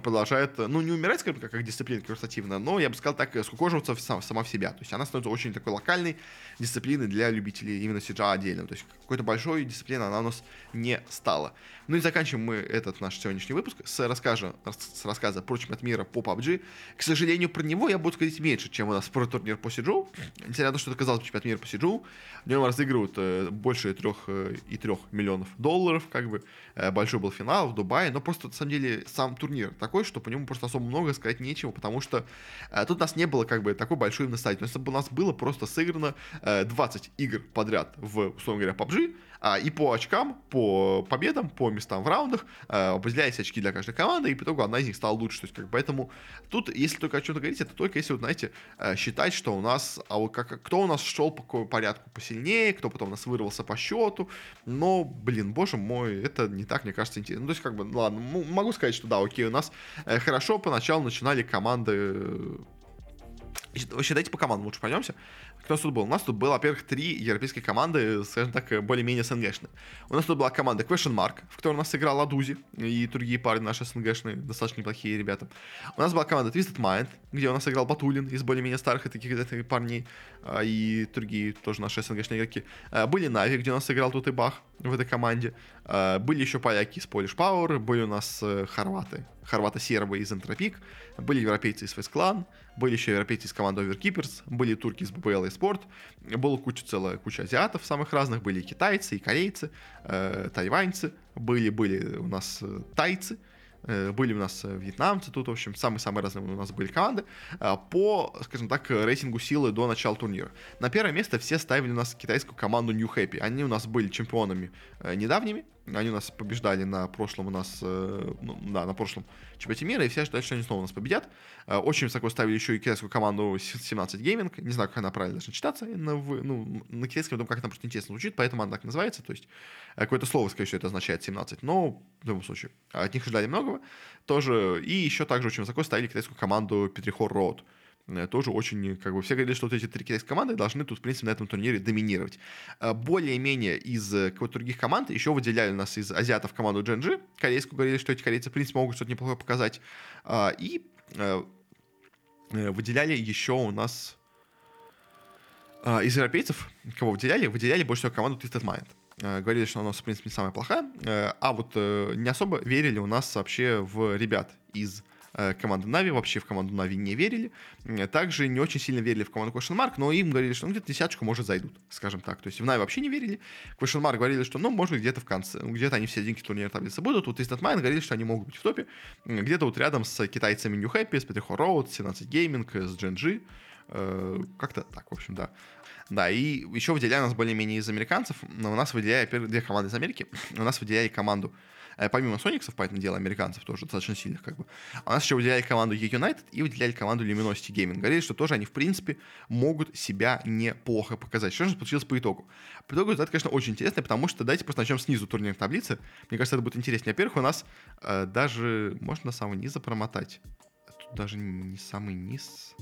продолжает, ну, не умирать, скажем так, как дисциплина квартативная, но, я бы сказал так, скукоживаться сам, сама в себя. То есть она становится очень такой локальной дисциплиной для любителей именно Сиджа отдельно. То есть какой-то большой дисциплины она у нас не стала. Ну и заканчиваем мы этот наш сегодняшний выпуск с, расскажа, с рассказа про чемпионат мира по PUBG. К сожалению, про него я буду сказать меньше, чем у нас про турнир по Сиджу. Несмотря на то, что это казалось чемпионат мира по Сиджу, в нем разыгрывают э, больше трех э, и трех миллионов долларов, как бы. Э, большой был финал в Дубае, но просто, на самом деле, сам турнир такой, что по нему просто особо много сказать нечего, потому что э, тут нас не было, как бы, такой большой именно стадии. То есть у нас было просто сыграно э, 20 игр подряд в, условно говоря, PUBG, и по очкам, по победам, по местам в раундах а, определяются очки для каждой команды, и по итогу одна из них стала лучше. То есть, как, поэтому тут, если только о чем-то говорить, это только если, вот, знаете, а, считать, что у нас, а вот как, кто у нас шел по порядку посильнее, кто потом у нас вырвался по счету, но, блин, боже мой, это не так, мне кажется, интересно. Ну, то есть, как бы, ладно, могу сказать, что да, окей, у нас э, хорошо поначалу начинали команды э, Вообще, давайте по командам лучше пойдемся. Кто нас тут был? У нас тут было, во-первых, три европейские команды, скажем так, более-менее СНГшные. У нас тут была команда Question Mark, в которой у нас играл Адузи и другие парни наши СНГшные, достаточно неплохие ребята. У нас была команда Twisted Mind, где у нас играл Батулин из более-менее старых таких этих парней а, и другие тоже наши СНГшные игроки. А, были Нави, где у нас играл тут и Бах в этой команде. А, были еще поляки из Polish Power, были у нас э, хорваты, хорваты-сербы из Энтропик, были европейцы из Face Clan, были еще европейцы из команды Overkeepers, были турки из BBL и Sport, была куча, целая куча азиатов самых разных, были и китайцы, и корейцы, э, тайваньцы, были, были у нас э, тайцы, э, были у нас вьетнамцы тут, в общем, самые-самые разные у нас были команды, по, скажем так, рейтингу силы до начала турнира. На первое место все ставили у нас китайскую команду New Happy. Они у нас были чемпионами недавними, они у нас побеждали на прошлом у нас, э, ну, да, на прошлом чемпионате мира, и все ожидали, что они снова у нас победят. Э, очень высоко ставили еще и китайскую команду 17 Gaming. Не знаю, как она правильно должна читаться. На, ну, на китайском, думаю, как она просто интересно звучит, поэтому она так называется. То есть э, какое-то слово, скорее всего, это означает 17. Но в любом случае, от них ожидали многого. Тоже. И еще также очень высоко ставили китайскую команду Петрихор Роуд. Э, тоже очень, как бы, все говорили, что вот эти три китайские команды должны тут, в принципе, на этом турнире доминировать. Э, более-менее из э, каких-то других команд еще выделяли нас из азиатов команду Дженджи. Корейскую говорили, что эти корейцы, в принципе, могут что-то неплохое показать. И выделяли еще у нас из европейцев, кого выделяли, выделяли больше всего команду Twisted Mind. Говорили, что она, в принципе, не самая плохая, а вот не особо верили у нас вообще в ребят из Э, команды Нави, вообще в команду Нави не верили. Также не очень сильно верили в команду Question Mark, но им говорили, что ну, где-то десяточку, может, зайдут, скажем так. То есть в Нави вообще не верили. Question Mark говорили, что, ну, может, где-то в конце, ну, где-то они все серединке турнира таблицы будут. Вот из Mind говорили, что они могут быть в топе. Где-то вот рядом с китайцами New Happy, с Petrichor Road, 17 Gaming, с GNG. Э, как-то так, в общем, да. Да, и еще выделяли нас более-менее из американцев, но у нас выделяли две команды из Америки. У нас выделяли команду помимо Сониксов, поэтому дело, американцев тоже достаточно сильных, как бы, а у нас еще выделяли команду E-United и выделяли команду Luminosity Gaming. Говорили, что тоже они, в принципе, могут себя неплохо показать. Что же получилось по итогу? По итогу это, конечно, очень интересно, потому что давайте просто начнем снизу турнирной таблицы. Мне кажется, это будет интереснее. Во-первых, у нас э, даже, можно самый низа промотать. Тут даже не самый низ.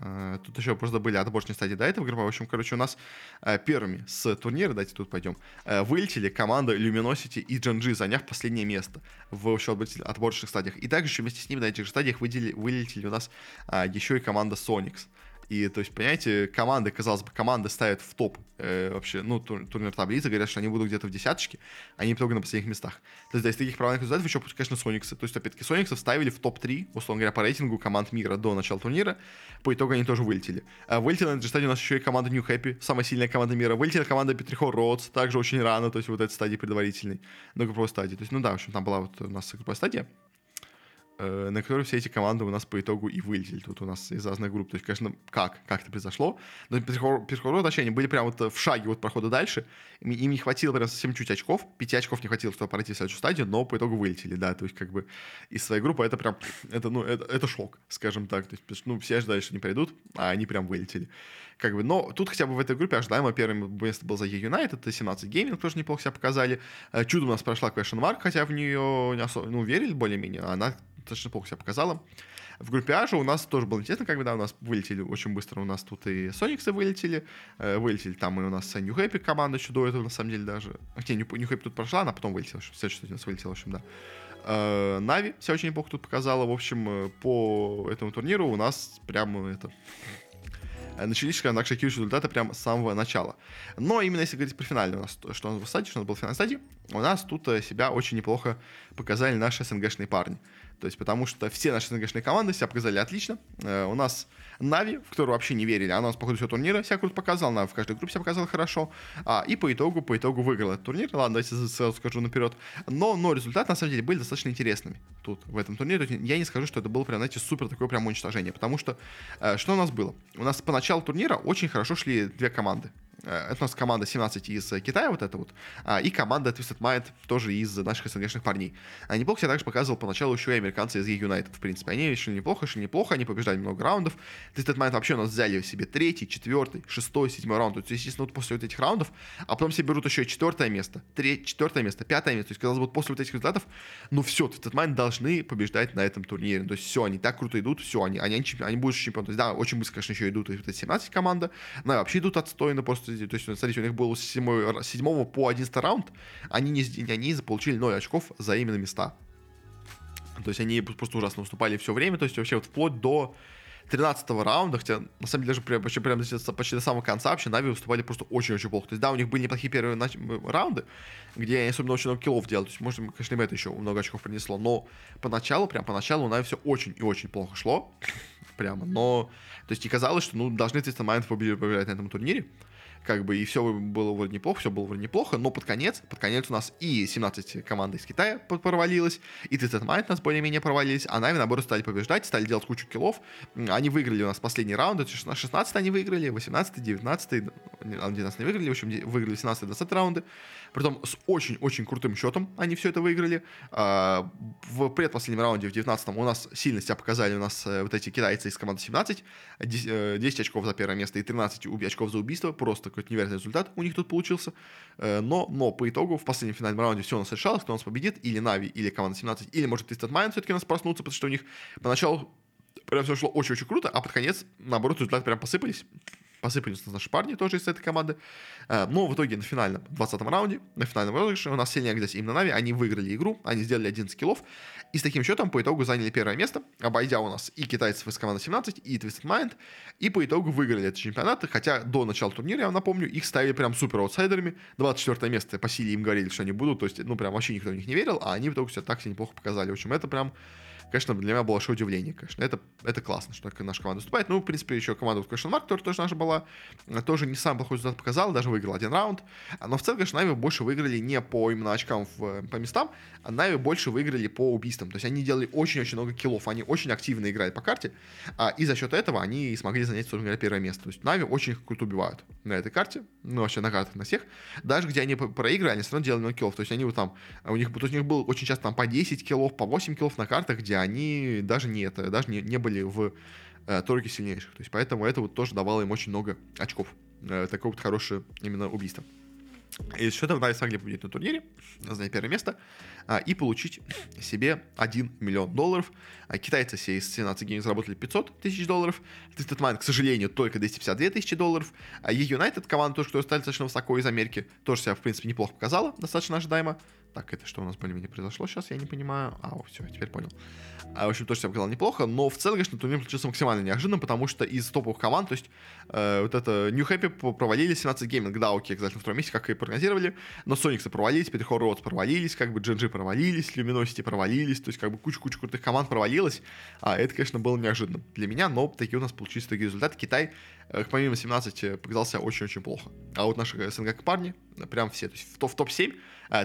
Э, тут еще просто были отборочные стадии до этого группы. В общем, короче, у нас э, первыми с турнира, давайте тут пойдем, э, вылетели команда Luminosity и GNG, заняв последнее место в еще отборочных стадиях. И также еще вместе с ними на этих же стадиях выделили, вылетели у нас еще и команда Sonics. И, то есть, понимаете, команды, казалось бы, команды ставят в топ э, вообще, ну, тур, турнир таблицы, говорят, что они будут где-то в десяточке, они в на последних местах. То есть, да, из таких провальных результатов еще, конечно, Сониксы. То есть, опять-таки, Сониксы вставили в топ-3, условно говоря, по рейтингу команд мира до начала турнира. По итогу они тоже вылетели. А вылетела на этой стадии у нас еще и команда New Happy, самая сильная команда мира. Вылетела команда Петрихо Роудс, также очень рано, то есть, вот этой стадии предварительной, на групповой стадии. То есть, ну да, в общем, там была вот у нас групповая стадия. Э, на которой все эти команды у нас по итогу и вылетели. Тут у нас из разных групп. То есть, конечно, как? Как это произошло? Но Петрохород, точнее, они были прям вот в шаге вот прохода дальше. Им, им не хватило прям совсем чуть очков. Пяти очков не хватило, чтобы пройти в следующую стадию, но по итогу вылетели, да. То есть, как бы из своей группы это прям, это, ну, это, это шок, скажем так. То есть, ну, все ожидали, что они пройдут, а они прям вылетели. Как бы, но тут хотя бы в этой группе ожидаемо первое место было за E-United, это 17 Gaming тоже неплохо себя показали. Э, чудо у нас прошла Question Mark, хотя в нее не особо, ну, верили более-менее, она достаточно плохо себя показала. В группе А же у нас тоже было интересно, когда у нас вылетели очень быстро, у нас тут и Сониксы вылетели, э, вылетели там и у нас New Happy команда еще до этого, на самом деле, даже. Хотя New Happy тут прошла, она потом вылетела, все, что у нас вылетело, в общем, да. Э, Нави себя очень неплохо тут показала, в общем, по этому турниру у нас прям это начались, скажем так, результаты прямо с самого начала. Но именно если говорить про финальный у нас, что нас был стадии, что нас был финальный стадии, у нас тут себя очень неплохо показали наши СНГшные парни. То есть, потому что все наши СНГшные команды себя показали отлично. Э, у нас Нави, в которую вообще не верили, она у нас по ходу всего турнира себя круто показала, она в каждой группе себя показала хорошо. А, и по итогу, по итогу выиграла этот турнир. Ладно, давайте сразу скажу наперед. Но, но результаты, на самом деле, были достаточно интересными тут, в этом турнире. Я не скажу, что это было прям, знаете, супер такое прям уничтожение. Потому что, э, что у нас было? У нас по началу турнира очень хорошо шли две команды. Э, это у нас команда 17 из Китая, вот это вот, а, и команда Twisted Mind тоже из наших СНГшных парней. А неплохо себя также показывал поначалу еще и американцы из E-United, в принципе. Они шли неплохо, шли неплохо, они побеждали много раундов. Twisted Mind вообще у нас взяли себе третий, четвертый, шестой, седьмой раунд. То есть, естественно, вот после вот этих раундов, а потом себе берут еще четвертое место, третье, четвертое место, пятое место. То есть, казалось бы, после вот этих результатов, ну все, Twisted Mind должны побеждать на этом турнире. То есть, все, они так круто идут, все, они, они, они, они будут чемпионы. То есть, да, очень быстро, конечно, еще идут вот эти 17 команда, но вообще идут отстойно просто. То есть, смотрите, у них был с 7, 7 по 11 раунд, они, не, они получили 0 очков за именно места. То есть они просто ужасно уступали все время, то есть вообще вот вплоть до 13 раунда, хотя на самом деле даже прям, почти, прям почти до самого конца вообще Нави выступали просто очень-очень плохо. То есть да, у них были неплохие первые нач... раунды, где они особенно очень много киллов делали. То есть, может, конечно, им это еще много очков принесло. Но поначалу, прям поначалу у Нави все очень и очень плохо шло. прямо. Но, то есть, и казалось, что, ну, должны Twisted Mind побеждать на этом турнире как бы и все было вроде неплохо, все было вроде неплохо, но под конец, под конец у нас и 17 команд из Китая провалилась, и Twisted Mind у нас более-менее провалились, а Нави, наоборот, стали побеждать, стали делать кучу киллов, они выиграли у нас последний раунд, 16 они выиграли, 18 19 19 не выиграли, в общем, выиграли 17 20 раунды, притом с очень-очень крутым счетом они все это выиграли, а, в предпоследнем раунде, в 19 у нас сильно себя показали у нас э, вот эти китайцы из команды 17, 10 э, очков за первое место и 13 очков за убийство, просто какой-то невероятный результат у них тут получился. Э, но, но по итогу в последнем финальном раунде все у нас решалось, кто у нас победит, или Нави, или команда 17, или может Twisted Mind все-таки у нас проснуться, потому что у них поначалу прям все шло очень-очень круто, а под конец, наоборот, результаты прям посыпались посыпались наши парни тоже из этой команды. Э, но в итоге на финальном 20 раунде, на финальном розыгрыше у нас сильнее оказались именно Нави. Они выиграли игру, они сделали 11 скиллов. И с таким счетом по итогу заняли первое место, обойдя у нас и китайцев из команды 17, и Twisted Mind. И по итогу выиграли этот чемпионат. Хотя до начала турнира, я вам напомню, их ставили прям супер аутсайдерами. 24 место по силе им говорили, что они будут. То есть, ну, прям вообще никто в них не верил, а они в итоге все так себе неплохо показали. В общем, это прям конечно, для меня было большое удивление, конечно. Это, это классно, что наша команда выступает. Ну, в принципе, еще команда вот Question Mark, которая тоже наша была, тоже не самый плохой результат показала, даже выиграл один раунд. Но в целом, конечно, Нави больше выиграли не по именно очкам в, по местам, а NaVi больше выиграли по убийствам. То есть они делали очень-очень много киллов, они очень активно играли по карте, а, и за счет этого они смогли занять, собственно говоря, первое место. То есть NaVi очень круто убивают на этой карте, ну, вообще на картах на всех. Даже где они проигрывали, они все равно делали много киллов. То есть они вот там, у них, то есть у них было очень часто там по 10 киллов, по 8 киллов на картах, где они даже не это, даже не, не были в э, тройке сильнейших. То есть поэтому это вот тоже давало им очень много очков. Э, такое вот хорошее именно убийство. И что тогда смогли победить на турнире, занять первое место, а, и получить себе 1 миллион долларов. А, китайцы все из 17 Games заработали 500 тысяч долларов. Twisted Mind, к сожалению, только 252 тысячи долларов. А E-United, команда тоже, которая стали достаточно высоко из Америки, тоже себя, в принципе, неплохо показала, достаточно ожидаемо. Так, это что у нас более-менее произошло сейчас, я не понимаю. А, все, теперь понял. А, в общем, тоже себя показал неплохо, но в целом, конечно, турнир получился максимально неожиданным, потому что из топовых команд, то есть э, вот это New Happy провалили 17 Gaming, да, окей, кстати, на втором месте, как и прогнозировали, но Сониксы провалились, Petrichor Roads провалились, как бы GNG провалились, Luminosity провалились, то есть как бы куча-куча крутых команд провалилась, а это, конечно, было неожиданно для меня, но такие у нас получились такие результаты. Китай, э, помимо 17, э, показался очень-очень плохо. А вот наши СНГ парни, прям все, то есть в топ-7 э,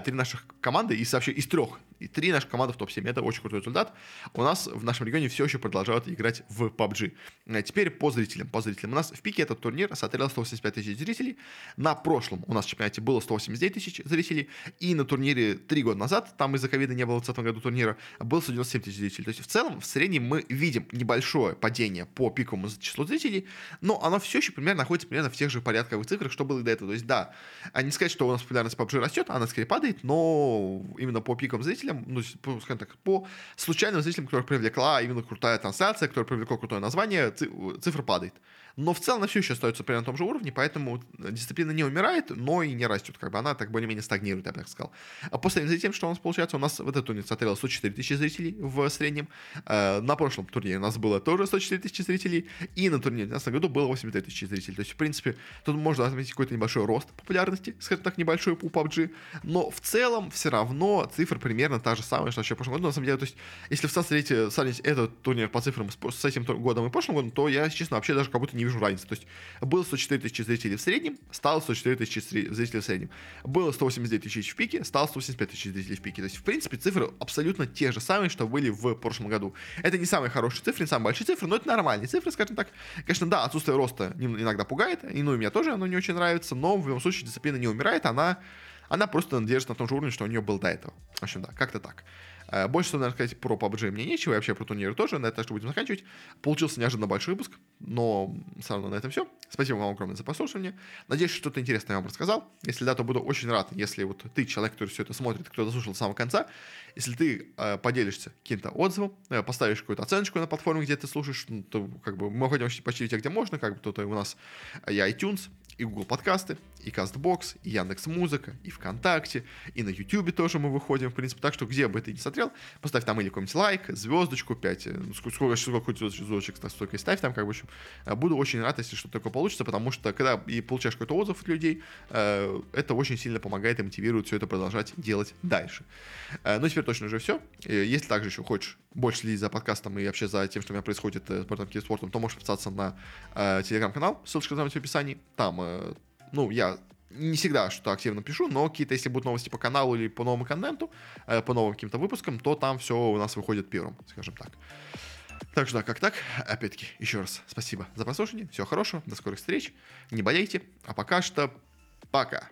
три наших команды из вообще из трех и три наших команды в топ-7. Это очень крутой результат. У нас в нашем регионе все еще продолжают играть в PUBG. А теперь по зрителям. По зрителям. У нас в пике этот турнир смотрел 185 тысяч зрителей. На прошлом у нас в чемпионате было 189 тысяч зрителей. И на турнире три года назад, там из-за ковида не было в 2020 году турнира, было 197 тысяч зрителей. То есть в целом, в среднем мы видим небольшое падение по пиковому числу зрителей, но оно все еще примерно находится примерно в тех же порядковых цифрах, что было и до этого. То есть да, а не сказать, что у нас популярность PUBG растет, она скорее падает, но именно по пикам зрителей зрителям, ну, скажем так, по случайным зрителям, которых привлекла именно крутая трансляция, которая привлекла крутое название, цифра падает. Но в целом она все еще остается примерно на том же уровне, поэтому дисциплина не умирает, но и не растет. Как бы она так более-менее стагнирует, я бы так сказал. А после затем, что у нас получается, у нас в этот турнир смотрело 104 тысячи зрителей в среднем. Э, на прошлом турнире у нас было тоже 104 тысячи зрителей. И на турнире в 2019 году было 83 тысячи зрителей. То есть, в принципе, тут можно отметить какой-то небольшой рост популярности, скажем так, небольшой у PUBG. Но в целом все равно цифра примерно та же самая, что вообще в прошлом году. На самом деле, то есть, если в сравнить, этот турнир по цифрам с этим годом и прошлым годом, то я, честно, вообще даже как будто не вижу разницы. То есть было 104 тысячи зрителей в среднем, стало 104 тысячи зрителей в среднем. Было 189 тысяч в пике, стало 185 тысяч зрителей в пике. То есть, в принципе, цифры абсолютно те же самые, что были в прошлом году. Это не самые хорошие цифры, не самые большие цифры, но это нормальные цифры, скажем так. Конечно, да, отсутствие роста иногда пугает, и ну и меня тоже оно не очень нравится, но в любом случае дисциплина не умирает, она она просто держится на том же уровне, что у нее был до этого. В общем, да, как-то так. Э, больше, что, наверное, сказать про PUBG мне нечего, и вообще про турниры тоже, на это что будем заканчивать. Получился неожиданно большой выпуск, но все равно на этом все. Спасибо вам огромное за прослушивание. Надеюсь, что-то интересное я вам рассказал. Если да, то буду очень рад, если вот ты, человек, который все это смотрит, кто дослушал до самого конца, если ты э, поделишься каким-то отзывом, э, поставишь какую-то оценочку на платформе, где ты слушаешь, ну, то как бы мы ходим почти везде, где можно, как бы тут у нас и iTunes, и Google подкасты, и CastBox, и Яндекс Музыка, и ВКонтакте, и на YouTube тоже мы выходим, в принципе, так что где бы ты ни смотрел, поставь там или какой-нибудь лайк, звездочку, 5, э, ну, сколько, сколько, звездочек, столько и ставь там, как бы, в общем, э, буду очень рад, если что-то такое получится, потому что, когда и получаешь какой-то отзыв от людей, э, это очень сильно помогает и мотивирует все это продолжать делать дальше. Ну, теперь точно уже все. Если также еще хочешь больше следить за подкастом и вообще за тем, что у меня происходит с спортом, то можешь подписаться на телеграм-канал, ссылочка там в описании. Там, ну, я не всегда что-то активно пишу, но какие-то, если будут новости по каналу или по новому контенту, э, по новым каким-то выпускам, то там все у нас выходит первым, скажем так. Так что да, как так. Опять-таки, еще раз спасибо за прослушивание. Всего хорошего, до скорых встреч. Не болейте. А пока что пока.